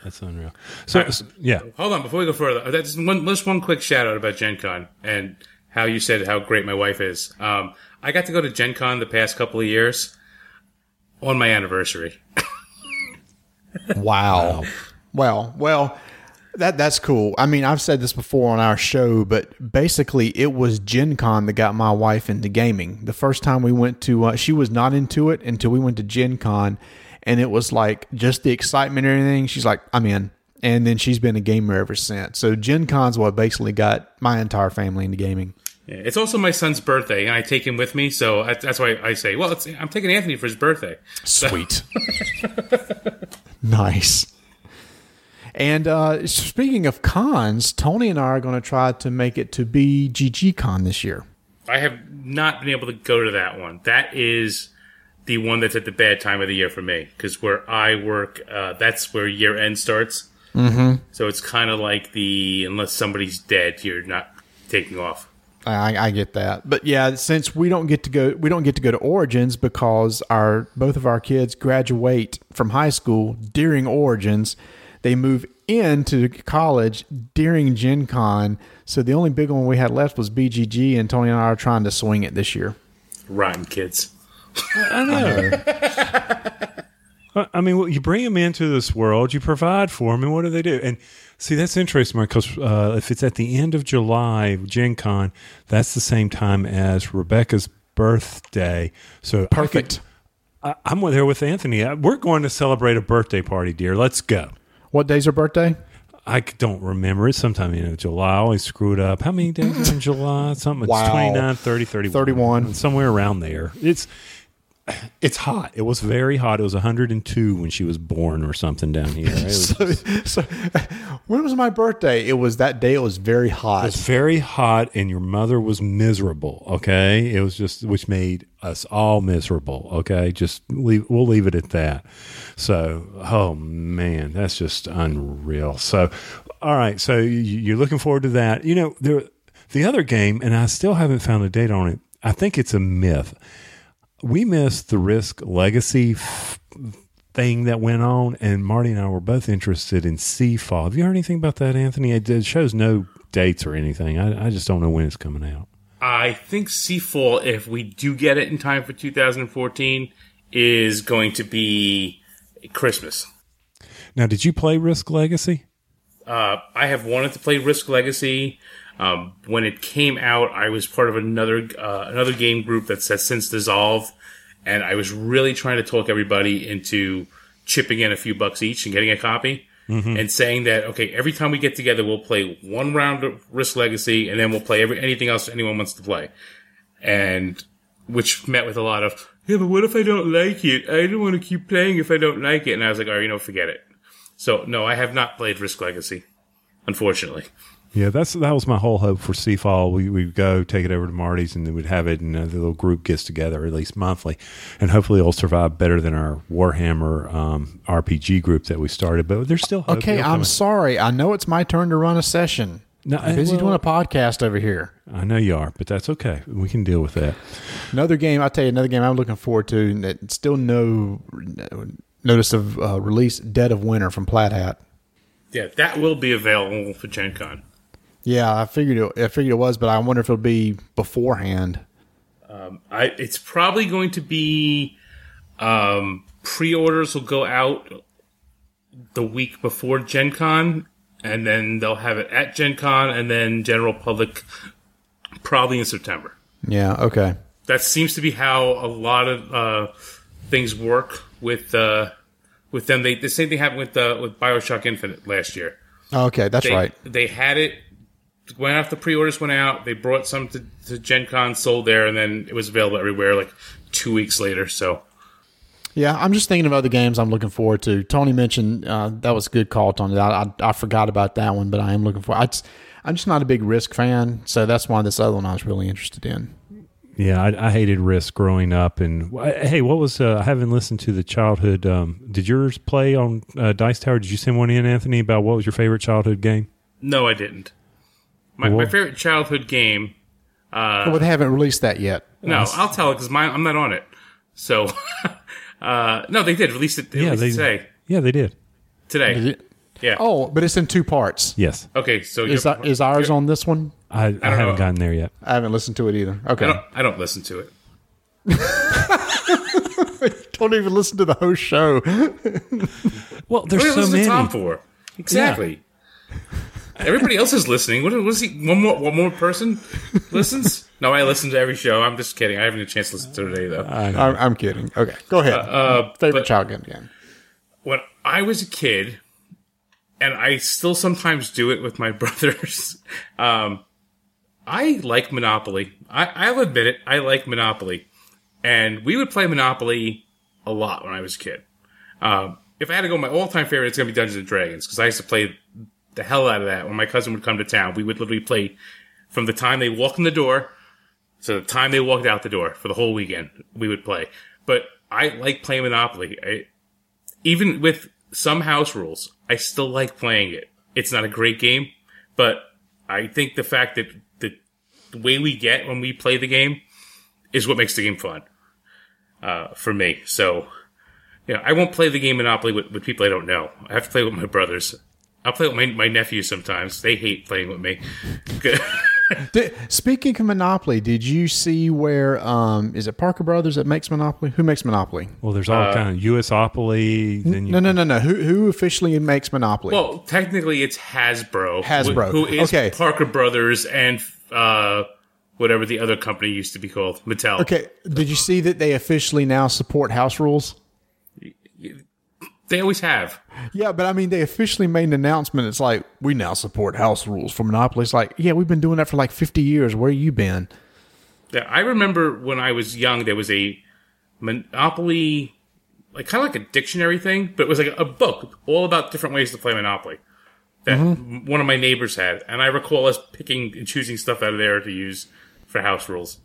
Speaker 3: That's unreal. So, so- yeah.
Speaker 4: Hold on, before we go further, that's one, just one quick shout out about Gen Con and how you said how great my wife is. Um, I got to go to Gen Con the past couple of years on my anniversary.
Speaker 2: Wow. Well, well, that that's cool. I mean, I've said this before on our show, but basically, it was Gen Con that got my wife into gaming. The first time we went to, uh, she was not into it until we went to Gen Con, and it was like just the excitement and everything. She's like, I'm in. And then she's been a gamer ever since. So Gen Con's what basically got my entire family into gaming.
Speaker 4: Yeah, it's also my son's birthday, and I take him with me, so that's that's why I say, well, it's, I'm taking Anthony for his birthday.
Speaker 2: Sweet. [LAUGHS] nice. And uh, speaking of cons, Tony and I are going to try to make it to BGG Con this year.
Speaker 4: I have not been able to go to that one. That is the one that's at the bad time of the year for me because where I work, uh, that's where year end starts. Mm-hmm. So it's kind of like the unless somebody's dead, you're not taking off.
Speaker 2: I, I get that, but yeah, since we don't get to go, we don't get to go to Origins because our both of our kids graduate from high school during Origins. They move into college during Gen Con, so the only big one we had left was BGG, and Tony and I are trying to swing it this year.
Speaker 4: Rotten kids.
Speaker 3: I know. I mean, well, you bring them into this world, you provide for them, and what do they do? And see, that's interesting, Mark, because uh, if it's at the end of July, Gen Con, that's the same time as Rebecca's birthday. So I could-
Speaker 2: Perfect.
Speaker 3: I, I'm there with Anthony. Uh, We're going to celebrate a birthday party, dear. Let's go.
Speaker 2: What day's her birthday?
Speaker 3: I don't remember. It's sometime in July. I always screw it up. How many days are in July? Something. It's
Speaker 2: Wow.
Speaker 3: 29, 30, 31.
Speaker 2: 31.
Speaker 3: Somewhere around there. It's [CLEARS THROAT] it's hot. It was very hot. It was 102 when she was born or something down here. It [LAUGHS] [LAUGHS]
Speaker 2: so, when was my birthday? It was that day. It was very hot.
Speaker 3: It was very hot and your mother was miserable, okay? It was just which made us all miserable, okay? Just leave we'll leave it at that. So, oh man, that's just unreal. So, all right, so you- you're looking forward to that. You know, there the other game and I still haven't found a date on it. I think it's a myth. We missed the Risk Legacy f- thing that went on, and Marty and I were both interested in Seafall. Have you heard anything about that, Anthony? It, it shows no dates or anything. I, I just don't know when it's coming out.
Speaker 4: I think Seafall, if we do get it in time for 2014, is going to be Christmas.
Speaker 3: Now, did you play Risk Legacy?
Speaker 4: Uh, I have wanted to play Risk Legacy. Um, when it came out, I was part of another uh, another game group that's has since dissolved, and I was really trying to talk everybody into chipping in a few bucks each and getting a copy, and saying that okay, every time we get together, we'll play one round of Risk Legacy, and then we'll play every anything else anyone wants to play, and which met with a lot of yeah, but what if I don't like it? I don't want to keep playing if I don't like it, and I was like, all right, you know, forget it. So no, I have not played Risk Legacy, unfortunately.
Speaker 3: Yeah, that's that was my whole hope for Seafall. We would go take it over to Marty's, and then we'd have it, and uh, the little group gets together at least monthly, and hopefully it'll survive better than our Warhammer um, RPG group that we started. But there's still hope.
Speaker 2: okay,
Speaker 3: It'll
Speaker 2: I'm sorry. I know it's my turn to run a session.
Speaker 3: No,
Speaker 2: I'm busy
Speaker 3: well-
Speaker 2: doing a podcast over here.
Speaker 3: I know you are, but that's okay. We can deal with that.
Speaker 2: Another game, I'll tell you, another game I'm looking forward to and that still no notice of uh, release Dead of Winter from Plaid Hat.
Speaker 4: Yeah, that will be available for Gen Con.
Speaker 2: Yeah, I figured it, I figured it was, but I wonder if it'll be beforehand.
Speaker 4: I, it's probably going to be um, pre-orders will go out the week before Gen Con, and then they'll have it at Gen Con, and then general public probably in September.
Speaker 2: Yeah, okay.
Speaker 4: That seems to be how a lot of uh, things work with uh, with them. They the same thing happened with uh, with Bioshock Infinite last year.
Speaker 2: Okay, that's
Speaker 4: they,
Speaker 2: right.
Speaker 4: They had it went after pre-orders went out. They brought some to, to Gen Con, sold there, and then it was available everywhere like two weeks later. So
Speaker 2: Yeah, I'm just thinking of other games I'm looking forward to. Tony mentioned uh, that was a good call, Tony. I, I, I forgot about that one, but I am looking for. I just, I'm just not a big Risk fan, so that's why this other one I was really interested in.
Speaker 3: Yeah, I, I hated Risk growing up, and hey, what was? Uh, I haven't listened to the childhood. Um, did yours play on uh, Dice Tower? Did you send one in, Anthony? About what was your favorite childhood game?
Speaker 4: no, I didn't. My, my favorite childhood game.
Speaker 2: Uh, well, they haven't released that yet.
Speaker 4: No, I'll tell it because. I'm not on it. So [LAUGHS] uh, no, they did release it.
Speaker 3: Yeah,
Speaker 4: Yeah,
Speaker 3: they-
Speaker 4: today.
Speaker 3: Yeah, they did.
Speaker 4: Today.
Speaker 2: Is
Speaker 4: Yeah.
Speaker 2: Oh, but it's in two parts.
Speaker 3: Yes,
Speaker 4: Okay. So
Speaker 2: Is,
Speaker 4: you're-
Speaker 2: that, is ours on this one?
Speaker 3: I, I, haven't
Speaker 4: know.
Speaker 3: gotten there yet.
Speaker 2: I haven't listened to it either.
Speaker 4: I
Speaker 2: Okay.
Speaker 4: don't. I don't listen to it. [LAUGHS]
Speaker 2: Don't even listen to the host show.
Speaker 3: Well, there's
Speaker 4: What
Speaker 3: so
Speaker 4: listen
Speaker 3: many.
Speaker 4: to Tom for? Exactly. Everybody else is listening. What was he? One more, one more person listens? No, I listen to every show. I'm just kidding. I haven't had a chance to listen to it today, though.
Speaker 2: I'm, I'm kidding. Okay, go ahead.
Speaker 4: Uh,
Speaker 2: Favorite
Speaker 4: but
Speaker 2: childhood game. Again.
Speaker 4: When I was a kid, and I still sometimes do it with my [LAUGHS] brothers. Um, I like Monopoly. I, I'll admit it. I like Monopoly, and we would play Monopoly a lot when I was a kid. Um, if I had to go, my all-time favorite, it's gonna be Dungeons and Dragons because I used to play the hell out of that when my cousin would come to town. We would literally play from the time they walked in the door to the time they walked out the door for the whole weekend. We would play, but I like playing Monopoly. I, even with some house rules, I still like playing it. It's not a great game, but I think the fact that the, the way we get when we play the game is what makes the game fun uh, for me. So, you know, I won't play the game Monopoly with, with people I don't know. I have to play with my brothers. I'll play with my, my nephews sometimes. They hate playing with me. [LAUGHS]
Speaker 2: Did, speaking of Monopoly, did you see where um is it Parker Brothers that makes Monopoly? Who makes Monopoly?
Speaker 3: Well, there's all kind of USopoly. Then you,
Speaker 2: No, no, no, no. Who who officially makes Monopoly?
Speaker 4: well, technically, it's Hasbro.
Speaker 2: Hasbro.
Speaker 4: wh- Who is
Speaker 2: Okay.
Speaker 4: Parker Brothers and uh, whatever the other company used to be called, Mattel.
Speaker 2: okay, did you see that they officially now support house rules?
Speaker 4: They always have.
Speaker 2: Yeah, but I mean, they officially made an announcement. It's like we now support house rules for Monopoly. It's like, yeah, we've been doing that for like fifty years. Where you been?
Speaker 4: Yeah, I remember when I was young, there was a Monopoly, like kind of like a dictionary thing, but it was like a book all about different ways to play Monopoly that mm-hmm. one of my neighbors had, and I recall us picking and choosing stuff out of there to use for house rules.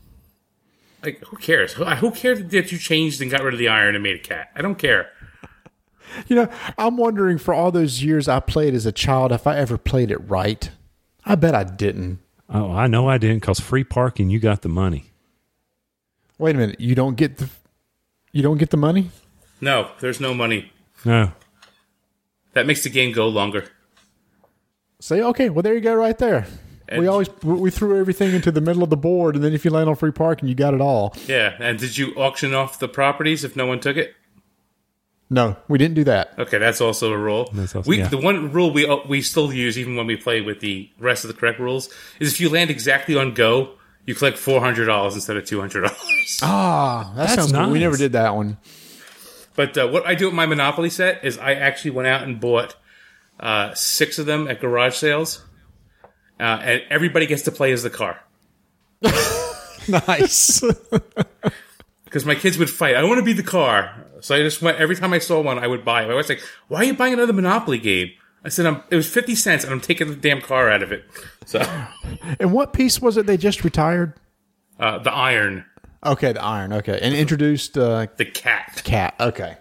Speaker 4: Like, who cares? Who, who cared that you changed and got rid of the iron and made a cat? I don't care.
Speaker 2: You know, I'm wondering for all those years I played as a child, if I ever played it right. I bet I didn't.
Speaker 3: oh, I know I didn't because free parking. You got the money.
Speaker 2: Wait a minute, you don't get the you don't get the money?
Speaker 4: No, there's no money.
Speaker 3: No,
Speaker 4: That makes the game go longer.
Speaker 2: Say, okay, well there you go, right there. we always we threw everything into the middle of the board, and then if you land on free parking, you got it all.
Speaker 4: Yeah, and did you auction off the properties if no one took it?
Speaker 2: No, we didn't do that.
Speaker 4: Okay, that's also a rule.
Speaker 3: Also-
Speaker 4: we,
Speaker 3: yeah.
Speaker 4: The one rule we uh, we still use, even when we play with the rest of the correct rules, is if you land exactly on go, you collect four hundred dollars instead of two hundred dollars.
Speaker 2: Ah, that
Speaker 3: That's
Speaker 2: sounds good. We never did that one.
Speaker 4: but uh, what I do with my Monopoly set is I actually went out and bought uh, six of them at garage sales, uh, and everybody gets to play as the car. [LAUGHS]
Speaker 2: Nice. [LAUGHS]
Speaker 4: Because my kids would fight. I want to be the car. So I just went, every time I saw one, I would buy it. My wife's like, why are you buying another Monopoly game? I said, I'm, it was 50 cents and I'm taking the damn car out of it. So, [LAUGHS]
Speaker 2: and what piece was it they just retired?
Speaker 4: uh, the iron,
Speaker 2: Okay, the iron. Okay, and introduced uh,
Speaker 4: the cat.
Speaker 2: cat. Okay,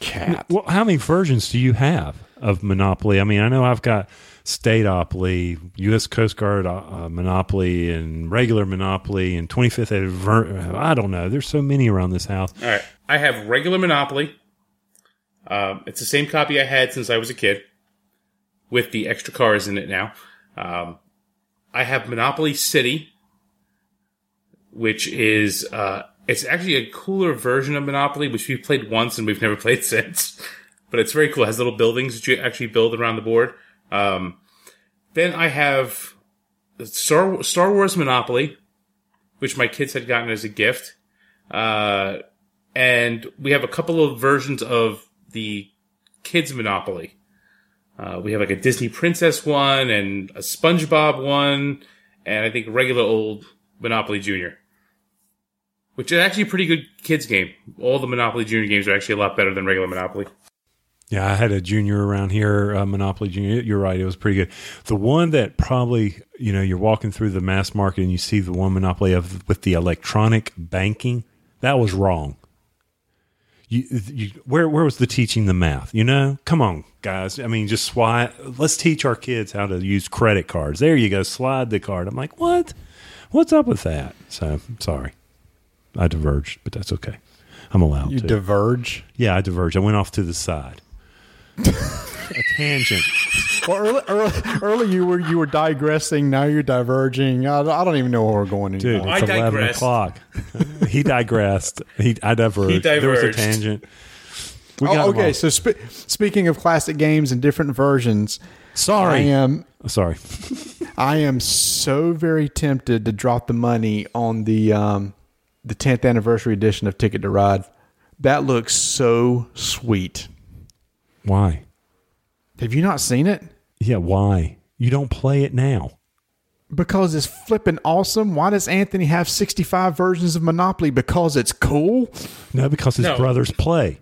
Speaker 2: cat.
Speaker 3: Well, how many versions do you have of Monopoly? I mean, I know I've got Stateopoly, U.S. Coast Guard uh, uh, Monopoly, and regular Monopoly, and 25th. Adver- I don't know. There's so many around this house.
Speaker 4: All right. I have regular Monopoly. Um, it's the same copy I had since I was a kid with the extra cars in it now. Um, I have Monopoly City, which is, uh, it's actually a cooler version of Monopoly, which we've played once and we've never [LAUGHS] played since. But it's very cool. It has little buildings that you actually build around the board. Um, then I have Star, Star Wars Monopoly, which my kids had gotten as a gift. Uh, and we have a couple of versions of the kids Monopoly. Uh, we have like a Disney Princess one and a SpongeBob one, and I think regular old Monopoly Junior, which is actually a pretty good kids game. All the Monopoly Junior games are actually a lot better than regular Monopoly.
Speaker 3: Yeah, I had a junior around here, uh, Monopoly Junior. You're right; it was pretty good. The one that probably, you know, you're walking through the mass market and you see the one Monopoly of with the electronic banking. That was wrong. You, you, where where was the teaching the math? You know, come on, guys. I mean, just why? Let's teach our kids how to use credit cards. There you go. Slide the card. I'm like, what? What's up with that? So sorry, I diverged, but that's okay. I'm allowed
Speaker 2: You
Speaker 3: to.
Speaker 2: diverge.
Speaker 3: Yeah, I diverged. I went off to the side. [LAUGHS] a tangent.
Speaker 2: Well, early, early, early you were you were digressing. Now you're diverging. I, I don't even know where we're going
Speaker 3: Dude,
Speaker 2: anymore.
Speaker 4: I
Speaker 3: it's 11
Speaker 4: digressed.
Speaker 3: o'clock. [LAUGHS] he digressed. He, I diverged. There was a tangent. We got
Speaker 2: Oh, okay, so spe- speaking of classic games and different versions, sorry, I
Speaker 3: Sorry.
Speaker 2: am [LAUGHS]
Speaker 3: Sorry.
Speaker 2: I am so very tempted to drop the money on the um, the 10th anniversary edition of Ticket to Ride. That looks so sweet.
Speaker 3: Why?
Speaker 2: Have you not seen it?
Speaker 3: Yeah, why? You don't play it now.
Speaker 2: Because it's flipping awesome. Why does Anthony have 65 versions of Monopoly? Because it's cool.
Speaker 3: No, because his
Speaker 4: No.
Speaker 3: brothers play.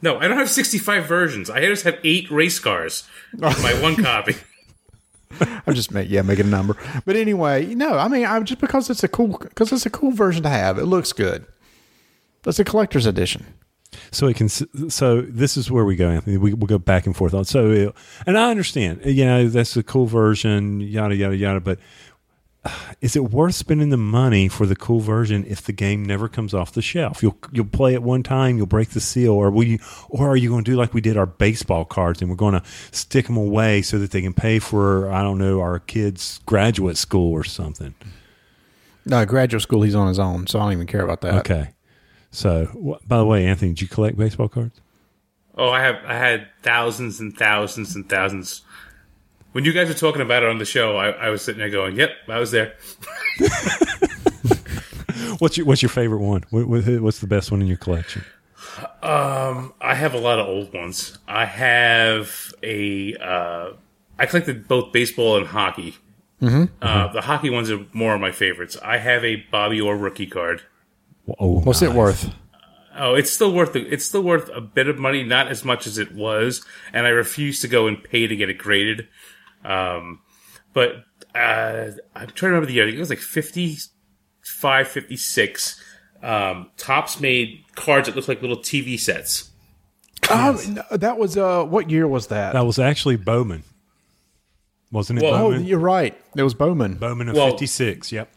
Speaker 4: No, I don't have 65 versions. I just have eight race cars in my one [LAUGHS] copy.
Speaker 2: I'm just make yeah, make it a number. But anyway, no, I mean, I'm just because it's a cool because it's a cool version to have. It looks good. That's a collector's edition.
Speaker 3: So it can. So this is where we go, Anthony. We will go back and forth on. So, it, and I understand. You know, that's a cool version. Yada yada yada. But uh, is it worth spending the money for the cool version if the game never comes off the shelf? You'll you'll play it one time, you'll break the seal, or will you, or are you going to do like we did our baseball cards and we're going to stick them away so that they can pay for I don't know our kids' graduate school or something?
Speaker 2: No, graduate school, he's on his own, so I don't even care about that.
Speaker 3: Okay. So, wh- by the way, Anthony, did you collect baseball cards?
Speaker 4: Oh, I have I had thousands and thousands and thousands. When you guys were talking about it on the show, I, I was sitting there going, "Yep, I was there." [LAUGHS]
Speaker 3: What's your What's your favorite one? What, what, what's the best one in your collection?
Speaker 4: Um, I have a lot of old ones. I have a. Uh, I collected both baseball and hockey. Mm-hmm. Uh, the hockey ones are more of my favorites. I have a Bobby Orr rookie card.
Speaker 3: Oh,
Speaker 2: What's it worth?
Speaker 4: Oh, it's still worth the, it's still worth a bit of money, not as much as it was, and I refuse to go and pay to get it graded. Um, but uh, I'm trying to remember the year. I think it was like 55, 56. Um, Topps made cards that looked like little TV sets.
Speaker 2: Oh, no, that was uh, what year was that?
Speaker 3: That was actually Bowman, wasn't it?
Speaker 4: Well-
Speaker 2: oh,
Speaker 3: Bowman.
Speaker 2: you're right. It was Bowman.
Speaker 3: Bowman of
Speaker 4: Well-
Speaker 3: fifty six. Yep.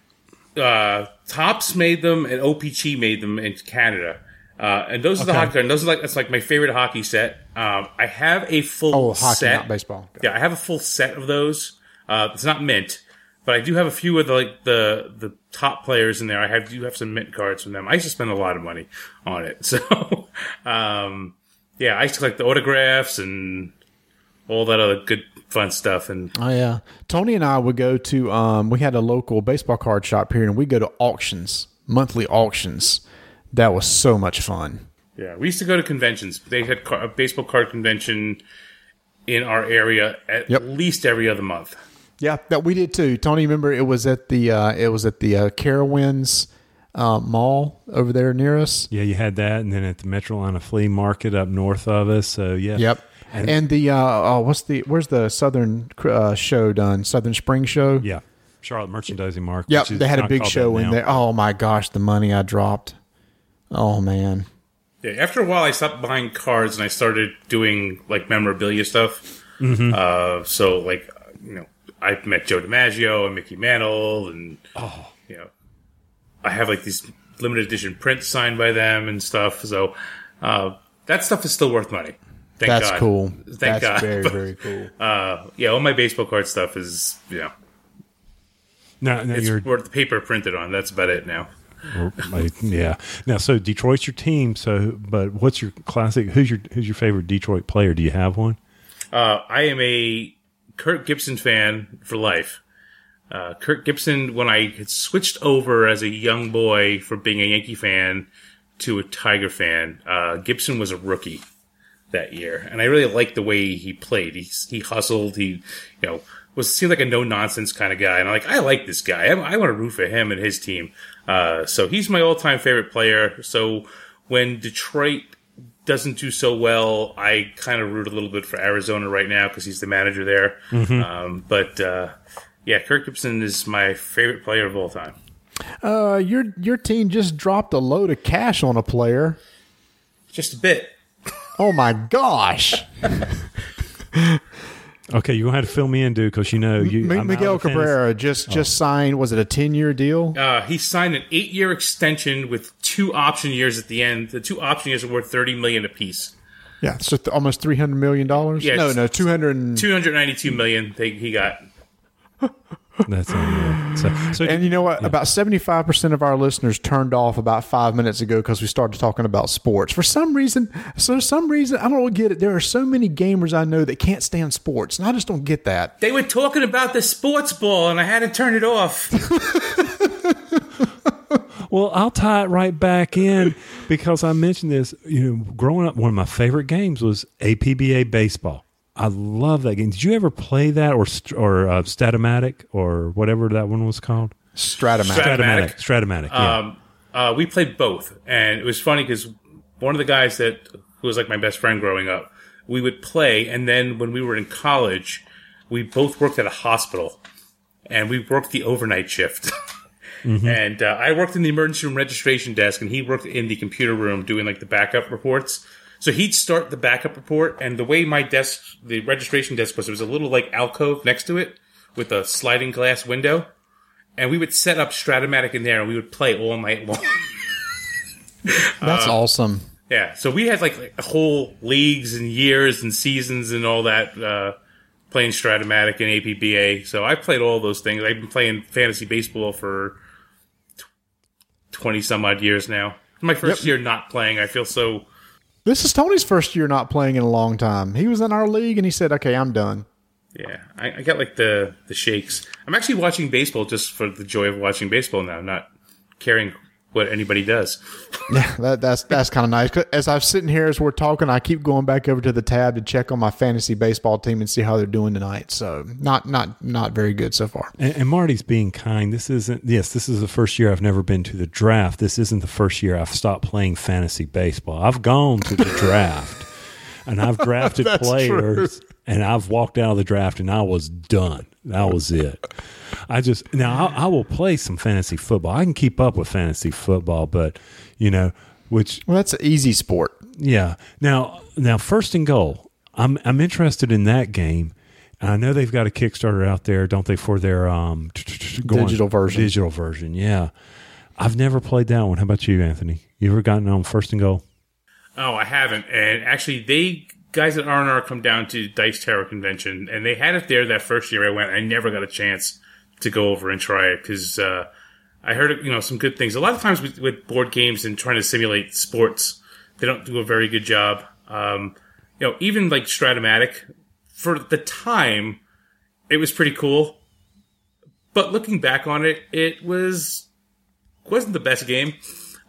Speaker 4: Uh, Topps made them and OPC made them in Canada. Uh, and those are the hockey cards. Those are like that's like my favorite hockey set. Um, I have a full
Speaker 2: oh, hockey,
Speaker 4: set.
Speaker 2: not baseball.
Speaker 4: Yeah, I have a full set of those. Uh, it's not mint, but I do have a few of the like the the top players in there. I have do have some mint cards from them. I used to spend a lot of money on it. [LAUGHS] So, um, yeah, I used to collect the autographs and all that other good fun stuff. And
Speaker 2: Oh yeah, Tony and I would go to. Um, we had a local baseball card shop here, and we go to auctions, monthly auctions. That was so much fun.
Speaker 4: Yeah, we used to go to conventions. They had a baseball card convention in our area at
Speaker 2: Yep.
Speaker 4: least every other month.
Speaker 2: Yeah, that we did too. Tony, remember it was at the uh, it was at the uh, Carowinds uh, Mall over there near us.
Speaker 3: Yeah, you had that, and then at the Metro Metrolina Flea Market up north of us. So yeah.
Speaker 2: Yep.
Speaker 3: And,
Speaker 2: And the uh, oh, what's the where's the Southern uh, show done? Southern Spring Show.
Speaker 3: yeah, Charlotte Merchandising Market.
Speaker 2: Yep,
Speaker 3: which is
Speaker 2: they had a big show in
Speaker 3: now.
Speaker 2: there. Oh my gosh, the money I dropped. Oh man.
Speaker 4: Yeah, after a while, I stopped buying cards and I started doing like memorabilia stuff.
Speaker 3: Mm-hmm.
Speaker 4: Uh, so, like, you know, I met Joe DiMaggio and Mickey Mantle, and
Speaker 3: Oh.
Speaker 4: you know, I have like these limited edition prints signed by them and stuff. So, uh, that stuff is still worth money. Thank
Speaker 2: That's
Speaker 4: God.
Speaker 2: cool.
Speaker 4: Thank
Speaker 2: That's
Speaker 4: God.
Speaker 2: very
Speaker 4: But, [LAUGHS]
Speaker 2: very cool.
Speaker 4: uh, yeah, all my baseball card stuff is, you know,
Speaker 3: No, no,
Speaker 4: it's
Speaker 3: you're
Speaker 4: worth the paper printed on. That's about it now.
Speaker 3: yeah. Now, so Detroit's your team. So, but what's your classic? Who's your Who's your favorite Detroit player? Do you have one?
Speaker 4: Uh, I am a Kirk Gibson fan for life. Uh, Kirk Gibson, when I had switched over as a young boy from being a Yankee fan to a Tiger fan, uh, Gibson was a rookie that year, and I really liked the way he played. He he hustled. He you know was seemed like a no nonsense kind of guy, and I'm like I like this guy. I, I want to root for him and his team. Uh, so he's my all time favorite player. So when Detroit doesn't do so well, I kind of root a little bit for Arizona right now because he's the manager there. Um, but uh, yeah, Kirk Gibson is my favorite player of all time.
Speaker 2: Uh, your your team just dropped a load of cash on a player.
Speaker 4: Just a bit.
Speaker 2: Oh my gosh. [LAUGHS]
Speaker 3: Okay, you're gonna have to fill me in, dude, because you know you
Speaker 2: Mi- Miguel Cabrera just just signed. Was it a ten year deal?
Speaker 4: Uh, he signed an eight-year extension with two option years at the end. The two option years are worth thirty million apiece.
Speaker 2: Yeah, so th- almost three hundred million dollars.
Speaker 4: Yeah,
Speaker 2: no,
Speaker 4: it's-
Speaker 2: no, two hundred.
Speaker 4: Two hundred ninety-two million. They, he got. [LAUGHS]
Speaker 3: That's unreal. So, so
Speaker 2: And you know what? About seventy five percent of our listeners turned off about five minutes ago because we started talking about sports. For some reason, so some reason I don't get it. There are so many gamers I know that can't stand sports, and I just don't get that.
Speaker 4: They were talking about the sports ball, and I had to turn it off. [LAUGHS]
Speaker 3: Well, I'll tie it right back in because I mentioned this. You know, growing up, one of my favorite games was APBA baseball. I love that game. Did you ever play that or or uh, Statomatic or whatever that one was called?
Speaker 2: Stratomatic.
Speaker 4: Strat-
Speaker 3: Stratomatic. Stratomatic. Yeah.
Speaker 4: Um, uh, we played both, and it was funny because one of the guys that who was like my best friend growing up, we would play, and then when we were in college, we both worked at a hospital, and we worked the overnight shift. [LAUGHS] And uh, I worked in the emergency room registration desk, and he worked in the computer room doing like the backup reports. So he'd start the backup report, and the way my desk, the registration desk was, there was a little like alcove next to it with a sliding glass window and we would set up Stratomatic in there and we would play all night long. [LAUGHS]
Speaker 2: That's awesome.
Speaker 4: yeah, so we had like, like whole leagues and years and seasons and all that uh, playing Stratomatic and APBA. So I played all those things. I've been playing fantasy baseball for twenty some odd years now. My first year not playing, I feel so.
Speaker 2: This is Tony's first year not playing in a long time. He was in our league and he said, "Okay, I'm done."
Speaker 4: Yeah, I, I got like the the shakes. I'm actually watching baseball just for the joy of watching baseball now, not caring what anybody does. [LAUGHS]
Speaker 2: Yeah, that, that's that's kind of nice. As I'm sitting here as we're talking, I keep going back over to the tab to check on my fantasy baseball team and see how they're doing tonight. So not not not very good so far.
Speaker 3: And, and Marty's being kind. This isn't. Yes, this is the first year I've never been to the draft. This isn't the first year I've stopped playing fantasy baseball. I've gone to the [LAUGHS] draft, and I've drafted [LAUGHS]
Speaker 2: That's
Speaker 3: players, and I've walked out of the draft, and I was done. That was it. I just now I, I will play some fantasy football. I can keep up with fantasy football, but you know, which
Speaker 2: Well, that's an easy sport.
Speaker 3: yeah. Now, now, first and goal. I'm I'm interested in that game. And I know they've got a Kickstarter out there, don't they, for their um.
Speaker 2: Digital version.
Speaker 3: Digital version, yeah. I've never played that one. How about you, Anthony? You ever gotten on first and goal?
Speaker 4: Oh, I haven't. And actually, they guys at R and R come down to Dice Tower Convention, and they had it there that first year I went. I never got a chance to go over and try it because uh, I heard you know some good things. A lot of times with, with board games and trying to simulate sports, they don't do a very good job. Um, you know, even like Stratomatic, for the time, it was pretty cool. But looking back on it, it was wasn't the best game.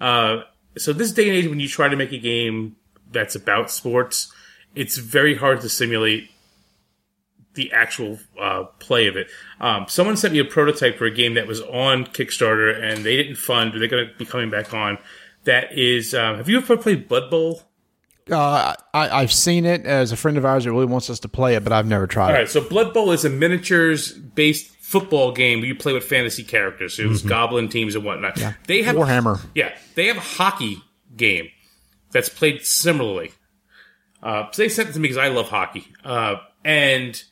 Speaker 4: Uh, so this day and age, when you try to make a game that's about sports, it's very hard to simulate the actual uh, play of it. Um, someone sent me a prototype for a game that was on Kickstarter, and they didn't fund. They're going to be coming back on. That is, um, have you ever played Blood Bowl?
Speaker 2: Uh, I, I've seen it as a friend of ours that really wants us to play it, but I've never tried
Speaker 4: All
Speaker 2: it.
Speaker 4: right, so Blood Bowl is a miniatures based football game where you play with fantasy characters. So it was goblin teams and whatnot. They have
Speaker 2: Warhammer.
Speaker 4: Yeah, they have a hockey game that's played similarly. Uh, so they sent it to me because I love hockey, uh, and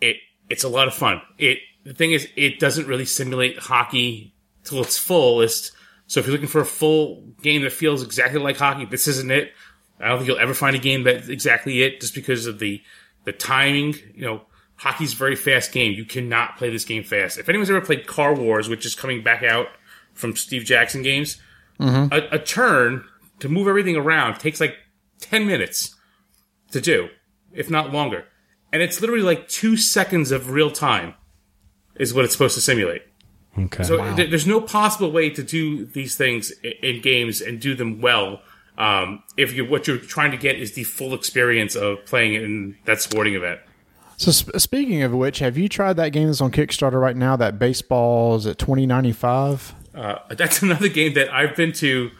Speaker 4: it it's a lot of fun. It the thing is, it doesn't really simulate hockey till its fullest. So if you're looking for a full game that feels exactly like hockey, this isn't it. I don't think you'll ever find a game that's exactly it, just because of the the timing. You know, hockey's a very fast game. You cannot play this game fast. If anyone's ever played Car Wars, which is coming back out from Steve Jackson games, a, a turn to move everything around takes like 10 minutes to do, if not longer. And it's literally like two seconds of real time is what it's supposed to simulate.
Speaker 3: Okay.
Speaker 4: So th- there's no possible way to do these things i- in games and do them well um, if you what you're trying to get is the full experience of playing in that sporting event.
Speaker 2: So sp- speaking of which, have you tried that game that's on Kickstarter right now? That baseball is at twenty ninety five.
Speaker 4: Uh, that's [LAUGHS] another game that I've been to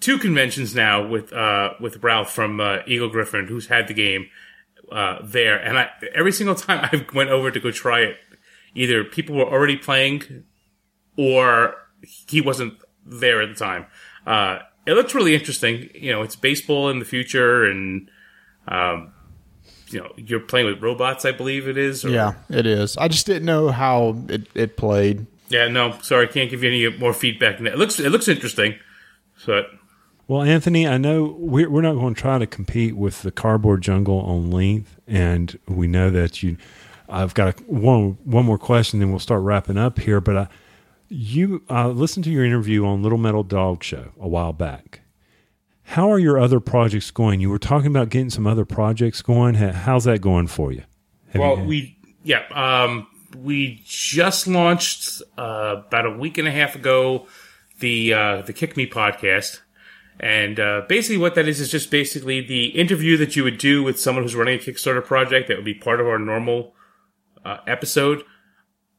Speaker 4: two conventions now with uh, with Ralph from uh, Eagle-Gryphon, who's had the game uh, there, and I, every single time [LAUGHS] I went over to go try it, either people were already playing, or he wasn't there at the time. Uh, it looks really interesting. You know, it's baseball in the future, and um, you know, you're playing with robots, I believe it is. or-
Speaker 2: Yeah, it is. I just didn't know how it, it played.
Speaker 4: Yeah. No, sorry, I can't give you any more feedback. than that. It looks it looks interesting, but.
Speaker 3: Well, Anthony, I know we're, we're not going to try to compete with the cardboard jungle on length, and we know that you. I've got a, one one more question, then we'll start wrapping up here. But I, you uh, listened to your interview on Little Metal Dog Show a while back. How are your other projects going? You were talking about getting some other projects going. How's that going for you? Have
Speaker 4: Well,
Speaker 3: you-
Speaker 4: we yeah, um, we just launched uh, about a week and a half ago the uh, the Kick Me podcast, And uh, basically, what that is is just basically the interview that you would do with someone who's running a Kickstarter project that would be part of our normal uh, episode.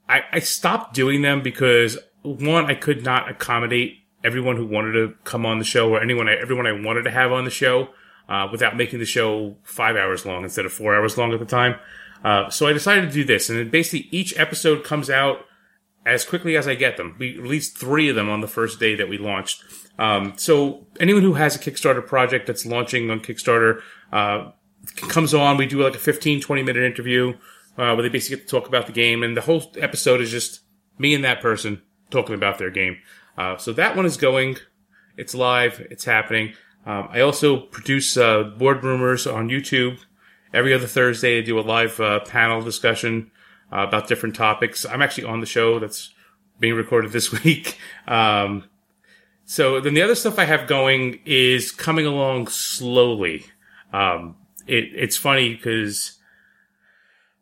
Speaker 4: I, I stopped doing them because one, I could not accommodate everyone who wanted to come on the show or anyone, everyone I wanted to have on the show uh, without making the show five hours long instead of four hours long at the time. Uh, so I decided to do this, and then basically each episode comes out as quickly as I get them. We released three of them on the first day that we launched. Um, so anyone who has a Kickstarter project that's launching on Kickstarter uh, comes on. We do like a 15, 20 minute interview uh, where they basically get to talk about the game, and the whole episode is just me and that person talking about their game. Uh, so that one is going. It's live. It's happening. Um, I also produce uh, board rumors on YouTube. Every other Thursday, I do a live uh, panel discussion uh, about different topics. I'm actually on the show that's being recorded this [LAUGHS] week. Um, so then the other stuff I have going is coming along slowly. Um, it, it's funny because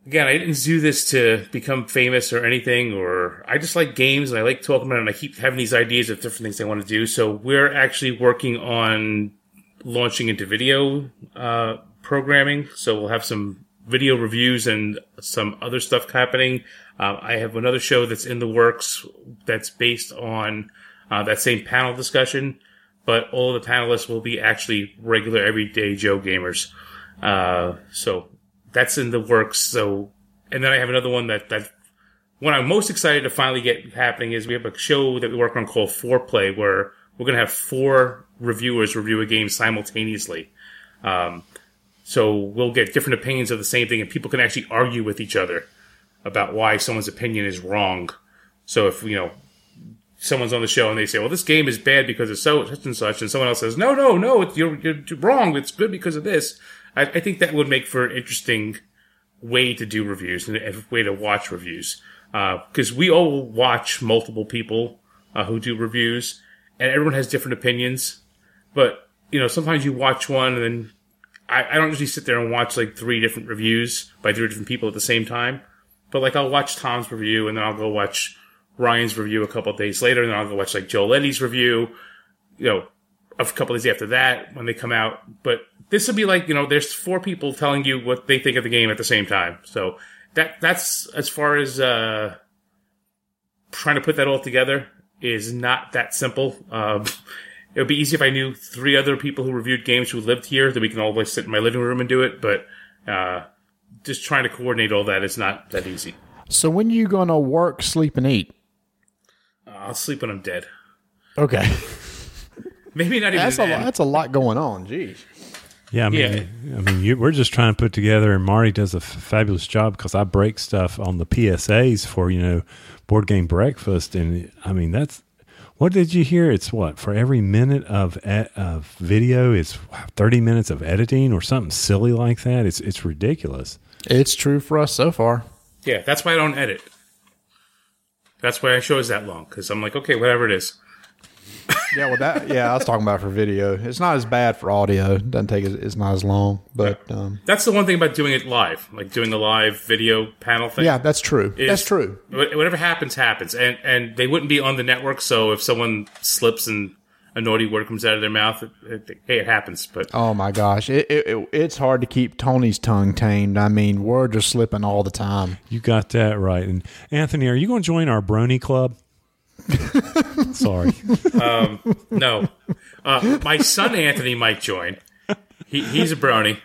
Speaker 4: again, I didn't do this to become famous or anything, or I just like games and I like talking about it and I keep having these ideas of different things I want to do. So we're actually working on launching into video, uh, programming. So we'll have some video reviews and some other stuff happening. Uh, I have another show that's in the works that's based on uh, that same panel discussion, but all the panelists will be actually regular everyday Joe gamers. Uh, so that's in the works. So, and then I have another one that that what I'm most excited to finally get happening is we have a show that we work on called Foreplay, where we're going to have four reviewers review a game simultaneously. Um, so we'll get different opinions of the same thing, and people can actually argue with each other about why someone's opinion is wrong. So if you know someone's on the show and they say, "Well, this game is bad because it's so such and such," and someone else says, "No, no, no, you're, you're wrong. It's good because of this." I, I think that would make for an interesting way to do reviews and a way to watch reviews because uh, we all watch multiple people uh, who do reviews, and everyone has different opinions. But you know, sometimes you watch one and then I, I don't usually sit there and watch like three different reviews by three different people at the same time. But like I'll watch Tom's review and then I'll go watch Ryan's review a couple days later, and then I'll go watch like Joel Eddy's review, you know, a couple days after that when they come out. But this would be like, you know, there's four people telling you what they think of the game at the same time. So that that's as far as uh, trying to put that all together is not that simple. Um, it would be easy if I knew three other people who reviewed games who lived here that we can all like sit in my living room and do it. But uh, just trying to coordinate all that is not that easy.
Speaker 2: So when are you gonna work, sleep, and eat?
Speaker 4: I'll sleep when I'm dead.
Speaker 2: Okay, [LAUGHS]
Speaker 4: Maybe not even
Speaker 2: that's a lot, that's a lot going on. Jeez.
Speaker 3: Yeah, I mean, I mean, you, we're just trying to put together, and Marty does a f- fabulous job because I break stuff on the PSAs for you know board game breakfast, and I mean that's what did you hear? It's what for every minute of e- of video, it's thirty minutes of editing or something silly like that. It's it's ridiculous.
Speaker 2: It's true for us so far.
Speaker 4: Yeah, that's why I don't edit. That's why I show is that long because I'm like, okay, whatever it is.
Speaker 2: Yeah, well, that yeah, I was talking about for video. It's not as bad for audio. It doesn't take as it's not as long, but um,
Speaker 4: That's the one thing about doing it live, like doing the live video panel thing.
Speaker 2: yeah, that's true.
Speaker 4: is
Speaker 2: that's true.
Speaker 4: Whatever happens, happens, and and they wouldn't be on the network. So if someone slips and a naughty word comes out of their mouth, it, it, hey, it happens. But
Speaker 2: Oh my gosh, it, it, it it's hard to keep Tony's tongue tamed. I mean, words are slipping all the time.
Speaker 3: You got that right. And Anthony, are you going to join our Brony Club? [LAUGHS] Sorry.
Speaker 4: no, uh, my son Anthony might join. He, he's a brony,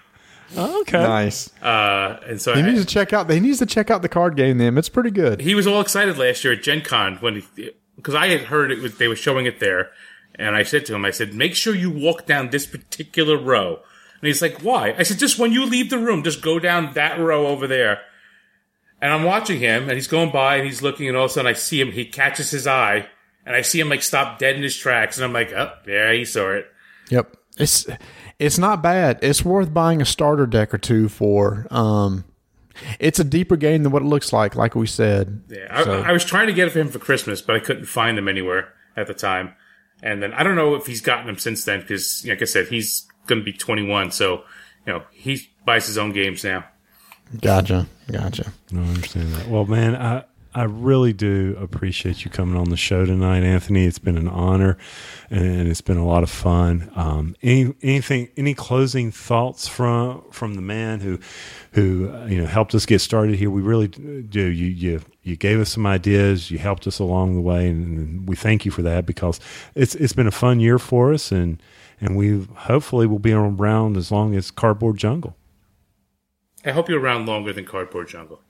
Speaker 3: okay.
Speaker 2: Nice.
Speaker 4: uh, and so
Speaker 2: He
Speaker 4: I-
Speaker 2: needs to check out. He needs to check out the card game. Then it's pretty good.
Speaker 4: he was all excited last year at Gen Con when because I had heard it was, they were showing it there, and I said to him, I said, make sure you walk down this particular row. And he's like, why? I said, just when you leave the room, just go down that row over there. And I'm watching him, and he's going by, and he's looking, and all of a sudden I see him. He catches his eye, and I see him like stop dead in his tracks, and I'm like, oh, yeah, he saw it.
Speaker 2: Yep. It's it's not bad. It's worth buying a starter deck or two for. Um, it's a deeper game than what it looks like. Like we said.
Speaker 4: Yeah, I, I was trying to get it for him for Christmas, but I couldn't find them anywhere at the time. And then I don't know if he's gotten them since then because, like I said, he's going to be 21, so you know he buys his own games now.
Speaker 2: Gotcha. Gotcha.
Speaker 3: No, I understand that. Well, man, I I really do appreciate you coming on the show tonight, Anthony. It's been an honor, and it's been a lot of fun. Um, any, anything, any closing thoughts from from the man who who uh, you know helped us get started here? We really do. You you you gave us some ideas. You helped us along the way, and we thank you for that because it's it's been a fun year for us, and and we hopefully will be around as long as Cardboard Jungle.
Speaker 4: I hope you're around longer than Cardboard Jungle.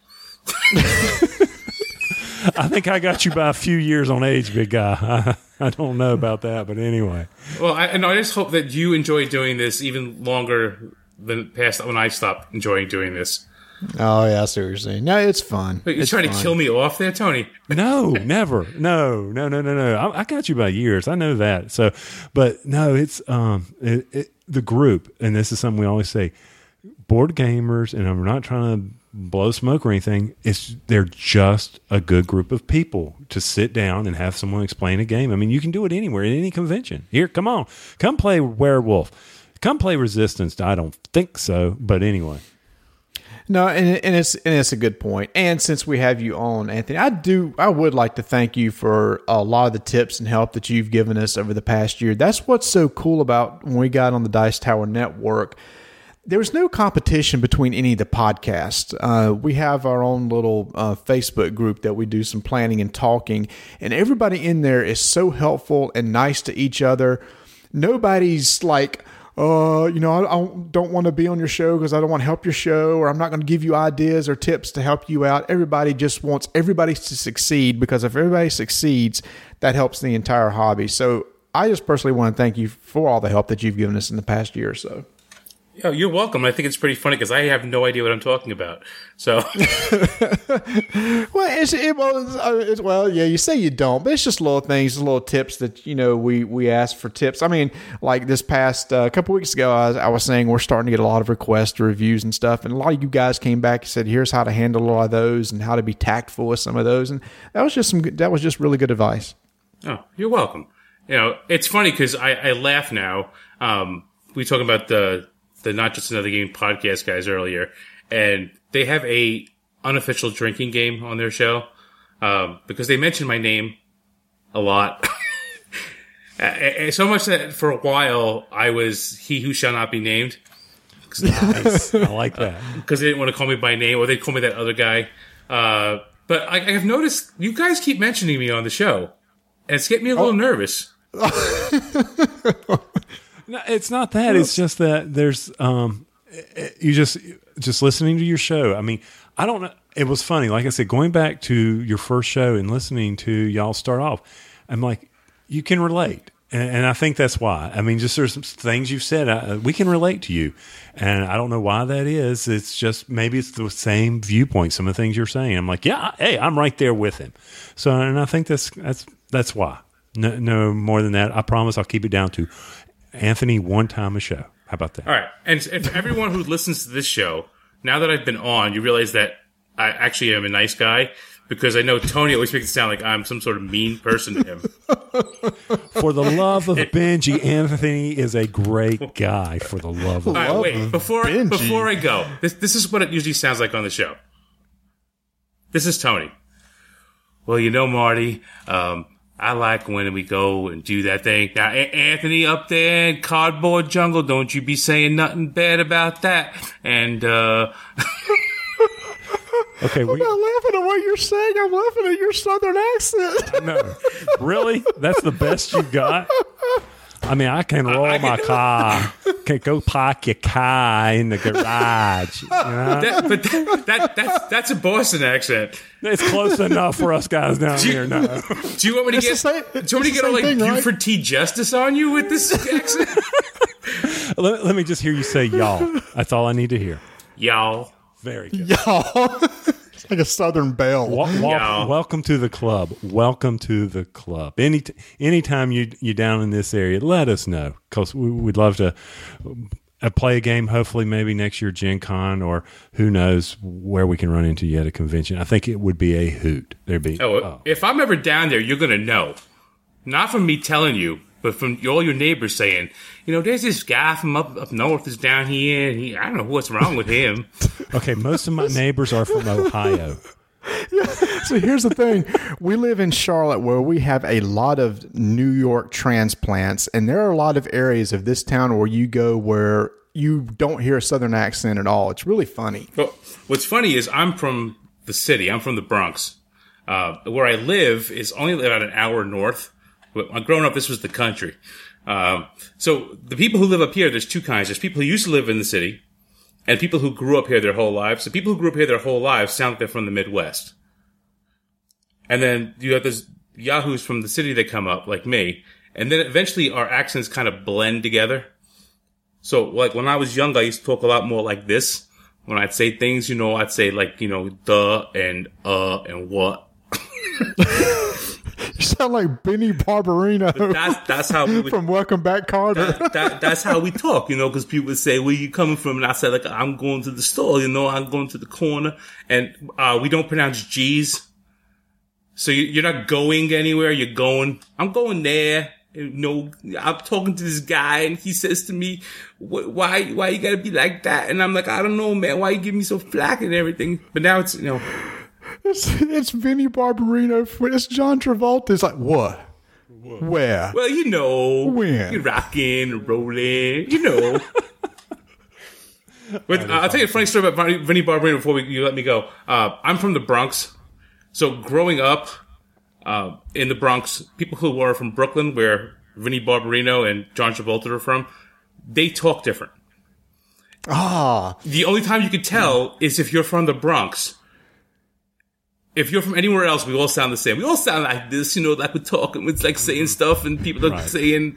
Speaker 4: [LAUGHS]
Speaker 3: I think I got you by a few years on age, big guy. I, [LAUGHS] I don't know about that, but anyway.
Speaker 4: Well, I, and I just hope that you enjoy doing this even longer than past when I stopped enjoying doing this.
Speaker 2: Oh yeah, I see what you're saying. No, it's fun.
Speaker 4: Wait, you're
Speaker 2: It's
Speaker 4: trying
Speaker 2: fun.
Speaker 4: to kill me off there, Tony. [LAUGHS]
Speaker 3: No, never. No, no, no, no, no. I, I got you by years. I know that. So, but no, it's um it, it, the group, and this is something we always say: board gamers, and I'm not trying to blow smoke or anything. It's they're just a good group of people to sit down and have someone explain a game. I mean, you can do it anywhere at any convention. Here, come on, come play Werewolf, come play Resistance. I don't think so, but anyway.
Speaker 2: No, and, and it's and it's a good point. And since we have you on, Anthony, I do I would like to thank you for a lot of the tips and help that you've given us over the past year. That's what's so cool about when we got on the Dice Tower Network. There was no competition between any of the podcasts. Uh, we have our own little uh, Facebook group that we do some planning and talking, and everybody in there is so helpful and nice to each other. Nobody's like, uh, you know, I, I don't want to be on your show because I don't want to help your show, or I'm not going to give you ideas or tips to help you out. Everybody just wants everybody to succeed because if everybody succeeds, that helps the entire hobby. So I just personally want to thank you for all the help that you've given us in the past year or so.
Speaker 4: Yeah, you're welcome. I think it's pretty funny because I have no idea what I'm talking about. So, [LAUGHS]
Speaker 2: Well, it's, it, well, it's, uh, it's, well, yeah, you say you don't, but it's just little things, little tips that you know we we ask for tips. I mean, like this past uh, couple weeks ago, I was, I was saying we're starting to get a lot of requests, reviews, and stuff, and a lot of you guys came back and said, "Here's how to handle a lot of those and how to be tactful with some of those," and that was just some good, that was just really good advice.
Speaker 4: oh, you're welcome. You know, it's funny because I, I laugh now. Um, we talking about the the not just another game podcast guys earlier, and they have a unofficial drinking game on their show um, because they mentioned my name a lot. [LAUGHS] So much that for a while I was he who shall not be named
Speaker 3: Nice. [LAUGHS] I like that.
Speaker 4: because they didn't want to call me by name or they call me that other guy. Uh, but I, I have noticed you guys keep mentioning me on the show, and it's getting me a little nervous. [LAUGHS]
Speaker 3: No, it's not that. It's just that there's um, you just just listening to your show. I mean, I don't know. It was funny. Like I said, going back to your first show and listening to y'all start off, I'm like, you can relate. And, and I think that's why. I mean, just there's some things you've said, uh, we can relate to you. And I don't know why that is. It's just maybe it's the same viewpoint, some of the things you're saying. I'm like, yeah, hey, I'm right there with him. So, and I think that's, that's, that's why. No, no more than that. I promise I'll keep it down to Anthony one time a show. How about that?
Speaker 4: All right, and and for everyone who listens to this show, now that I've been on, you realize that I actually am a nice guy because I know Tony always makes it sound like I'm some sort of mean person to him. [LAUGHS]
Speaker 3: For the love of Benji, Anthony is a great guy. For the love of
Speaker 4: All right, wait before
Speaker 2: Benji.
Speaker 4: before I go. This this is what it usually sounds like on the show. This is Tony. Well, you know, Marty, um, I like when we go and do that thing. Now, A- Anthony up there in Cardboard Jungle, don't you be saying nothing bad about that. And, uh, [LAUGHS]
Speaker 3: okay, we,
Speaker 2: I'm not laughing at what you're saying. I'm laughing at your southern accent.
Speaker 3: no, really, that's the best you got. [LAUGHS] I mean, I can roll my car, [LAUGHS] can go park your car in the garage. You know?
Speaker 4: that, but that, that, that's, that's a Boston accent.
Speaker 3: It's close enough for us guys down here. No, [LAUGHS]
Speaker 4: Do you want me to
Speaker 2: It's
Speaker 4: get,
Speaker 2: same-
Speaker 4: do you want me to get
Speaker 2: the
Speaker 4: all like
Speaker 2: same thing, right?
Speaker 4: T. Justice on you with this [LAUGHS] accent?
Speaker 3: let, let me just hear you say y'all. That's all I need to hear.
Speaker 4: Y'all.
Speaker 3: Very good.
Speaker 2: Y'all, it's [LAUGHS] like a southern belle.
Speaker 3: Wel- wel-
Speaker 4: Yeah.
Speaker 3: Welcome to the club. Welcome to the club. Any anytime you you down in this area, let us know because we, we'd love to uh, play a game. Hopefully, maybe next year, Gen Con, or who knows where we can run into you at a convention. I think it would be a hoot. There'd be
Speaker 4: Oh, if I'm ever down there, you're gonna know. Not from me telling you, but from all your neighbors saying, you know, there's this guy from up up north is down here, and he, I don't know what's wrong with him. [LAUGHS]
Speaker 3: okay. Most of my neighbors are from Ohio. Yeah. [LAUGHS]
Speaker 2: so here's the thing we live in charlotte where we have a lot of new york transplants and there are a lot of areas of this town where you go where you don't hear a southern accent at all it's really funny
Speaker 4: Well, what's funny is I'm from the city. I'm from the Bronx. Uh, where I live is only about an hour north. But growing up, this was the country. Um, so the people who live up here, there's two kinds. There's people who used to live in the city, and people who grew up here their whole lives. The people who grew up here their whole lives sound like they're from the Midwest. And then you have this yahoos from the city that come up, like me, and then eventually our accents kind of blend together. So, like when I was young, I used to talk a lot more like this. When I'd say things, you know, I'd say like, you know, duh and uh and what. [LAUGHS]
Speaker 2: you [LAUGHS] sound like vinny barbarino
Speaker 4: That's that's how we [LAUGHS] would,
Speaker 2: from welcome back kotter
Speaker 4: that, that, that's how we talk, you know, because people say, "Where you coming from?" And I said, "Like I'm going to the store, you know, I'm going to the corner." And uh, we don't pronounce G's, so you, you're not going anywhere. You're going. I'm going there. You know, I'm talking to this guy, and he says to me, "Why, why you gotta be like that?" And I'm like, "I don't know, man. Why you give me so flack and everything?" But now it's you know,
Speaker 2: it's, it's vinny barbarino it's john travolta it's like what where
Speaker 4: well, you know,
Speaker 2: When?
Speaker 4: you're rocking, rolling, you know. [LAUGHS] But uh, I'll tell you a funny story about Vinny- Vinny Barbarino before we, you let me go. Uh, I'm from the Bronx, so growing up uh, in the Bronx, people who were from Brooklyn, where Vinny Barbarino and John Travolta are from, they talk different.
Speaker 2: ah
Speaker 4: The only time you can tell is if you're from the Bronx. If you're from anywhere else, we all sound the same. We all sound like this, you know, like we're talking, it's like saying stuff, and people are
Speaker 3: Right.
Speaker 4: saying,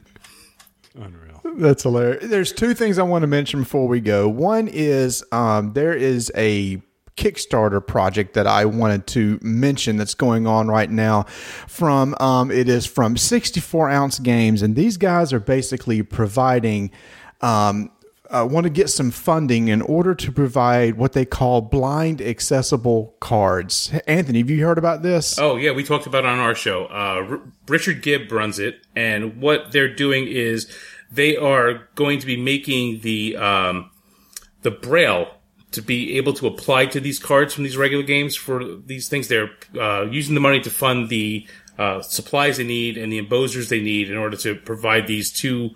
Speaker 3: Unreal.
Speaker 2: That's hilarious. There's two things I want to mention before we go. One is um, there is a Kickstarter project that I wanted to mention that's going on right now. From um, it is from 64 ounce games, and these guys are basically providing. Um, uh, want to get some funding in order to provide what they call blind accessible cards. Anthony, have you heard about this?
Speaker 4: Oh yeah, we talked about on our show. Uh, R- Richard Gibb runs it, and what they're doing is they are going to be making the um, the braille to be able to apply to these cards from these regular games for these things. They're uh, using the money to fund the uh, supplies they need and the embossers they need in order to provide these to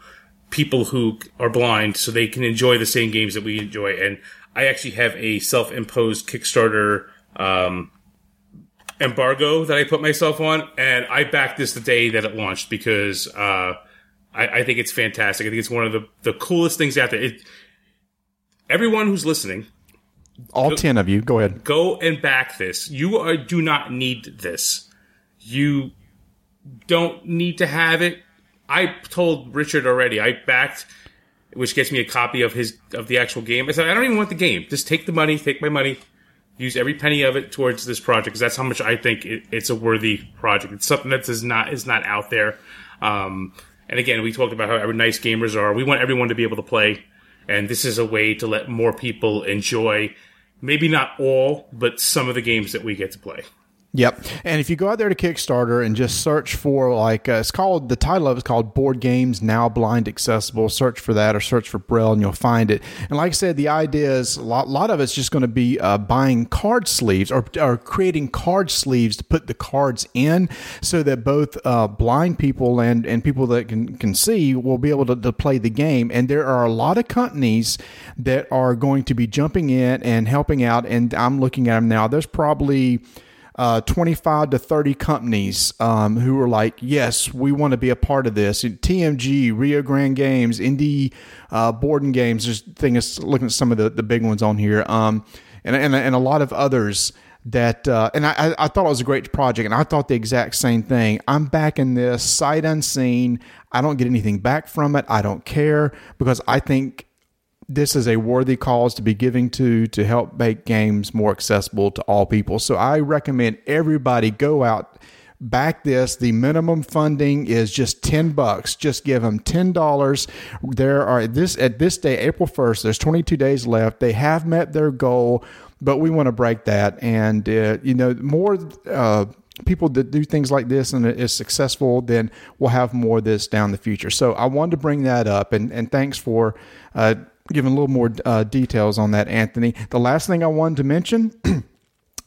Speaker 4: people who are blind so they can enjoy the same games that we enjoy. And I actually have a self-imposed Kickstarter um, embargo that I put myself on, and I backed this the day that it launched because uh, I, I think it's fantastic. I think it's one of the, the coolest things out there. It, everyone who's listening,
Speaker 2: All 10 of you. Go ahead.
Speaker 4: go and back this. You are, do not need this. You don't need to have it. I told Richard already. I backed, which gets me a copy of his of the actual game. I said I don't even want the game. Just take the money. Take my money. Use every penny of it towards this project because that's how much I think it, it's a worthy project. It's something that is not is not out there. Um, and again, we talked about how nice gamers are. We want everyone to be able to play, and this is a way to let more people enjoy. Maybe not all, but some of the games that we get to play.
Speaker 2: Yep. And if you go out there to Kickstarter and just search for like uh, it's called the title of it's called Board Games Now Blind Accessible. Search for that or search for Braille and you'll find it. And like I said, the idea is a lot, lot of it's just going to be uh, buying card sleeves or, or creating card sleeves to put the cards in so that both uh, blind people and, and people that can, can see will be able to, to play the game. And there are a lot of companies that are going to be jumping in and helping out. And I'm looking at them now. There's probably uh, 25 to 30 companies um, who are like, yes, we want to be a part of this. TMG, Rio Grande Games, Indie uh, Boarding Games. Just thing is looking at some of the, the big ones on here, um, and, and and a lot of others that. Uh, and I, I thought it was a great project, and I thought the exact same thing. I'm backing this sight unseen. I don't get anything back from it. I don't care because I think this is a worthy cause to be giving to to help make games more accessible to all people. So I recommend everybody go out back this. The minimum funding is just 10 bucks. Just give them $10 there are this at this day april 1st there's 22 days left. They have met their goal but we want to break that. And uh, you know more uh, people that do things like this and is successful, then we'll have more of this down the future. So I wanted to bring that up, and and thanks for uh, giving a little more uh, details on that, Anthony. The last thing I wanted to mention. [CLEARS THROAT]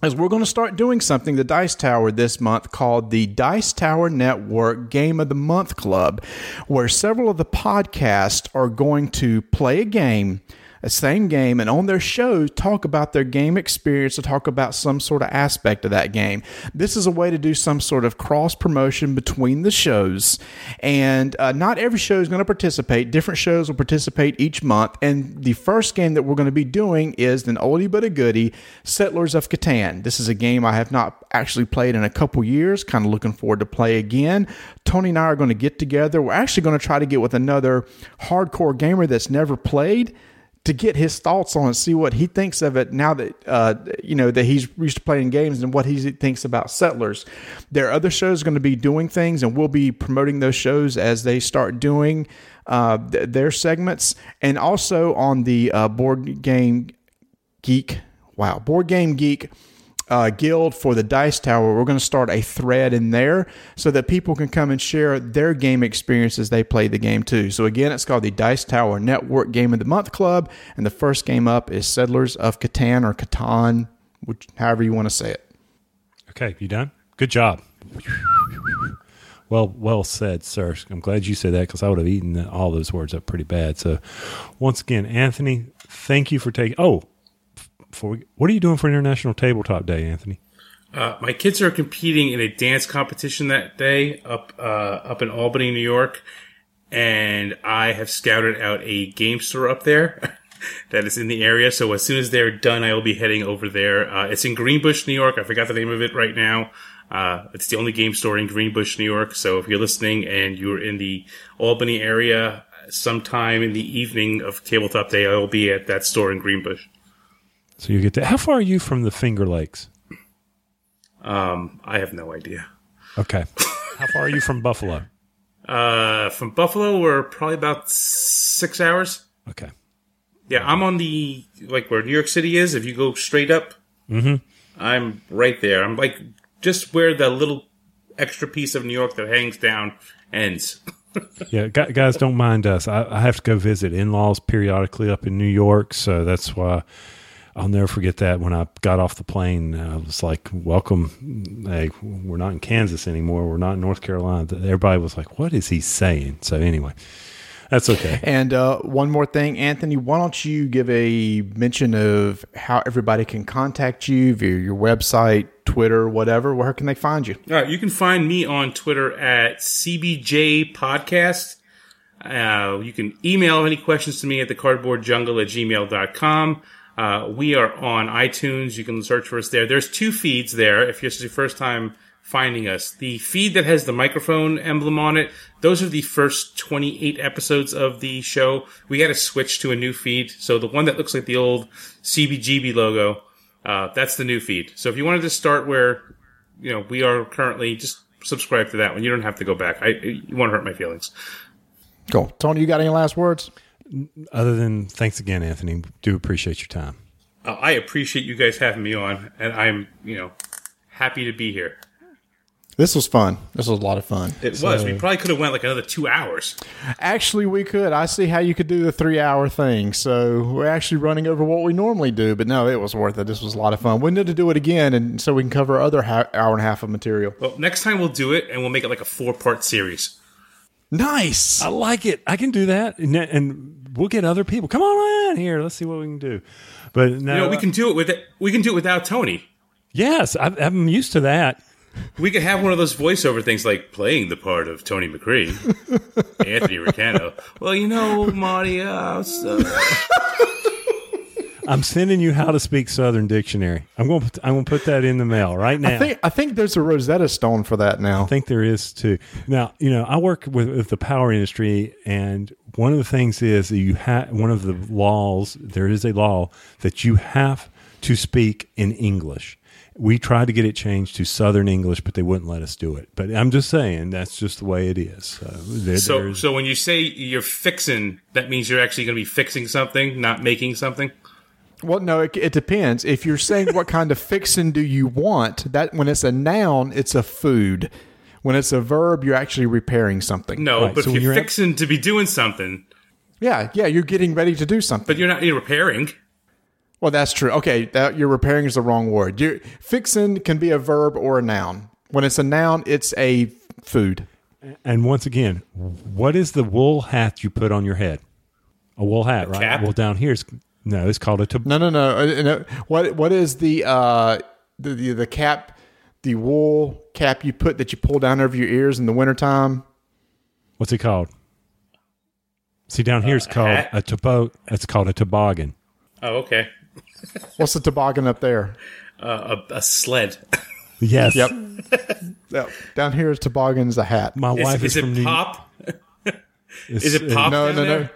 Speaker 2: is we're going to start doing something, the Dice Tower, this month called the Dice Tower Network Game of the Month Club, where several of the podcasts are going to play a game same game and on their shows talk about their game experience to talk about some sort of aspect of that game. This is a way to do some sort of cross promotion between the shows. And uh, not every show is going to participate. Different shows will participate each month. And the first game that we're going to be doing is an oldie but a goodie Settlers of Catan. This is a game I have not actually played in a couple years. Kind of looking forward to play again. Tony and I are going to get together. We're actually going to try to get with another hardcore gamer that's never played to get his thoughts on it, see what he thinks of it now that uh, you know that he's used to playing games and what he thinks about Settlers. There are other shows going to be doing things, and we'll be promoting those shows as they start doing uh, th- their segments, and also on the uh, board game geek. Wow, board game geek uh, guild for the Dice Tower, we're going to start a thread in there so that people can come and share their game experiences they play the game too. So again, it's called the Dice Tower Network Game of the Month Club, and the first game up is Settlers of Catan or Catan, which however you want to say it.
Speaker 3: Okay, you done? Good job. Well, well said, sir. I'm glad you said that because I would have eaten all those words up pretty bad. So, once again, Anthony, thank you for taking. Oh, before we, what are you doing for International Tabletop Day, Anthony?
Speaker 4: Uh, my kids are competing in a dance competition that day up uh, up in Albany, New York, and I have scouted out a game store up there [LAUGHS] that is in the area. So as soon as they're done, I will be heading over there. Uh, it's in Greenbush, New York. I forgot the name of it right now. Uh, it's the only game store in Greenbush, New York. So if you're listening and you're in the Albany area, sometime in the evening of Tabletop Day, I will be at that store in Greenbush.
Speaker 3: So you get to. How far are you from the Finger Lakes?
Speaker 4: Um, I have no idea.
Speaker 3: Okay. [LAUGHS] how far are you from Buffalo?
Speaker 4: Uh, from Buffalo, we're probably about six hours.
Speaker 3: Okay.
Speaker 4: Yeah, I'm on the like where New York City is. If you go straight up,
Speaker 3: Mhm.
Speaker 4: I'm right there. I'm like just where the little extra piece of New York that hangs down ends. [LAUGHS]
Speaker 3: Yeah, guys, don't mind us. I, I have to go visit in laws periodically up in New York, so that's why I'll never forget that. When I got off the plane, I was like, "Welcome, hey, we're not in Kansas anymore. We're not in North Carolina." Everybody was like, "What is he saying?" So anyway, that's okay.
Speaker 2: And uh, one more thing, Anthony, why don't you give a mention of how everybody can contact you via your website, Twitter, whatever? Where can they find you?
Speaker 4: All right, you can find me on Twitter at CBJ Podcast. Uh, you can email any questions to me at the cardboardjungle at gmail.com. Uh, we are on iTunes. You can search for us there. There's two feeds there if this is your first time finding us. The feed that has the microphone emblem on it, those are the first 28 episodes of the show. We got to switch to a new feed. So the one that looks like the old CBGB logo, uh, that's the new feed. So if you wanted to start where, you know, we are currently, just subscribe to that one. You don't have to go back. I, you won't hurt my feelings.
Speaker 2: Cool. Tony, you got any last words?
Speaker 3: Other than thanks again, Anthony. Do appreciate your time.
Speaker 4: Uh, I appreciate you guys having me on, and I'm, you know, happy to be here.
Speaker 2: This was fun. This was a lot of fun.
Speaker 4: It was. We probably could have went like another two hours.
Speaker 2: Actually, we could. I see how you could do the three hour thing. So we're actually running over what we normally do. But no, it was worth it. This was a lot of fun. We need to do it again, and so we can cover other ha- hour and a half of material.
Speaker 4: Well, next time we'll do it, and we'll make it like a four part series.
Speaker 2: Nice.
Speaker 3: I like it. I can do that, and, and we'll get other people. Come on in here. Let's see what we can do. But no,
Speaker 4: You know, we can do it with it. We can do it without Tony.
Speaker 3: Yes, I, I'm used to that.
Speaker 4: We could have one of those voiceover things like playing the part of Tony McCree, [LAUGHS] Anthony Ricano. Well, you know, Marty, uh, so-
Speaker 3: I'm sending you how to speak Southern dictionary. I'm going. To, I'm going to put that in the mail right now.
Speaker 2: I think I think there's a Rosetta Stone for that now.
Speaker 3: I think there is too. Now, you know, I work with, with the power industry, and one of the things is that you have one of the laws. There is a law that you have to speak in English. We tried to get it changed to Southern English, but they wouldn't let us do it. But I'm just saying that's just the way it is. So, there,
Speaker 4: so, so when you say you're fixing, that means you're actually going to be fixing something, not making something.
Speaker 2: Well, no, it, it depends. If you're saying what kind of fixin' do you want, that when it's a noun, it's a food. When it's a verb, you're actually repairing something.
Speaker 4: No,
Speaker 3: Right,
Speaker 4: but
Speaker 3: so
Speaker 4: if
Speaker 3: when
Speaker 4: you're
Speaker 3: you're at-
Speaker 4: fixing to be doing something,
Speaker 2: Yeah, yeah, you're getting ready to do something.
Speaker 4: but you're not you're repairing.
Speaker 2: Well, that's true. Okay, that you're repairing is the wrong word. You're, fixing can be a verb or a noun. When it's a noun, it's a food.
Speaker 3: And once again, what is the wool hat you put on your head? A wool hat, right?
Speaker 4: cap?
Speaker 3: Well, down here's no, it's called a tab-
Speaker 2: No, no, no. uh, no. What what is the uh the, the the cap, the wool cap you put that you pull down over your ears in the wintertime?
Speaker 3: What's it called? See, down here it's called
Speaker 4: hat?
Speaker 3: a tobo. It's called a toboggan.
Speaker 4: Oh, okay. [LAUGHS]
Speaker 2: What's the toboggan up there?
Speaker 4: Uh, a, a sled. [LAUGHS]
Speaker 3: Yes.
Speaker 2: Yep. [LAUGHS] Yep. Down here is toboggan is a hat.
Speaker 3: My
Speaker 4: Is,
Speaker 3: wife
Speaker 4: is
Speaker 3: is, from
Speaker 4: it
Speaker 3: New
Speaker 4: pop?
Speaker 3: it's-
Speaker 4: Is it pop?
Speaker 2: No,
Speaker 4: down
Speaker 2: no, no.
Speaker 4: there?
Speaker 2: No,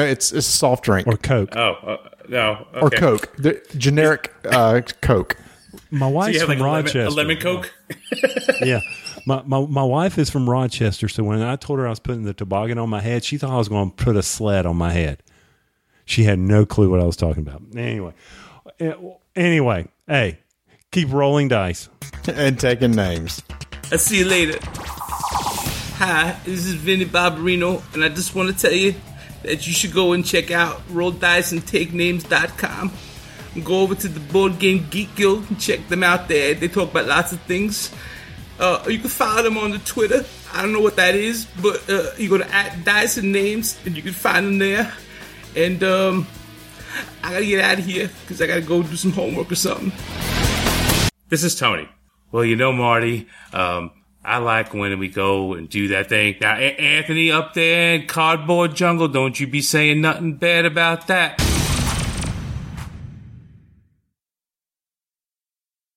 Speaker 2: it's it's a soft drink
Speaker 3: or Coke?
Speaker 4: Oh, uh, no. Okay.
Speaker 2: or Coke. The generic uh, Coke.
Speaker 3: My
Speaker 4: So
Speaker 3: wife's
Speaker 4: you have
Speaker 3: from
Speaker 4: like a lemon,
Speaker 3: Rochester.
Speaker 4: a lemon Coke? [LAUGHS]
Speaker 3: yeah. My, my my wife is from Rochester, so when I told her I was putting the toboggan on my head, she thought I was going to put a sled on my head. She had no clue what I was talking about. Anyway, Eh, anyway, hey, keep rolling dice. [LAUGHS]
Speaker 2: and taking names.
Speaker 5: I'll see you later. Hi, this is Vinny Barbarino, and I just want to tell you that you should go and check out RollDiceAndTakeNames.com. And go over to the Board Game Geek Guild and check them out there. They talk about lots of things. Uh, you can follow them on the Twitter. I don't know what that is, but uh, you go to at Dice and Names, and you can find them there. And um, I gotta get out of here because I gotta go do some homework or something.
Speaker 4: This is Tony. Well, you know, Marty, um, I like when we go and do that thing. Now, Anthony up there in Cardboard Jungle, don't you be saying nothing bad about that.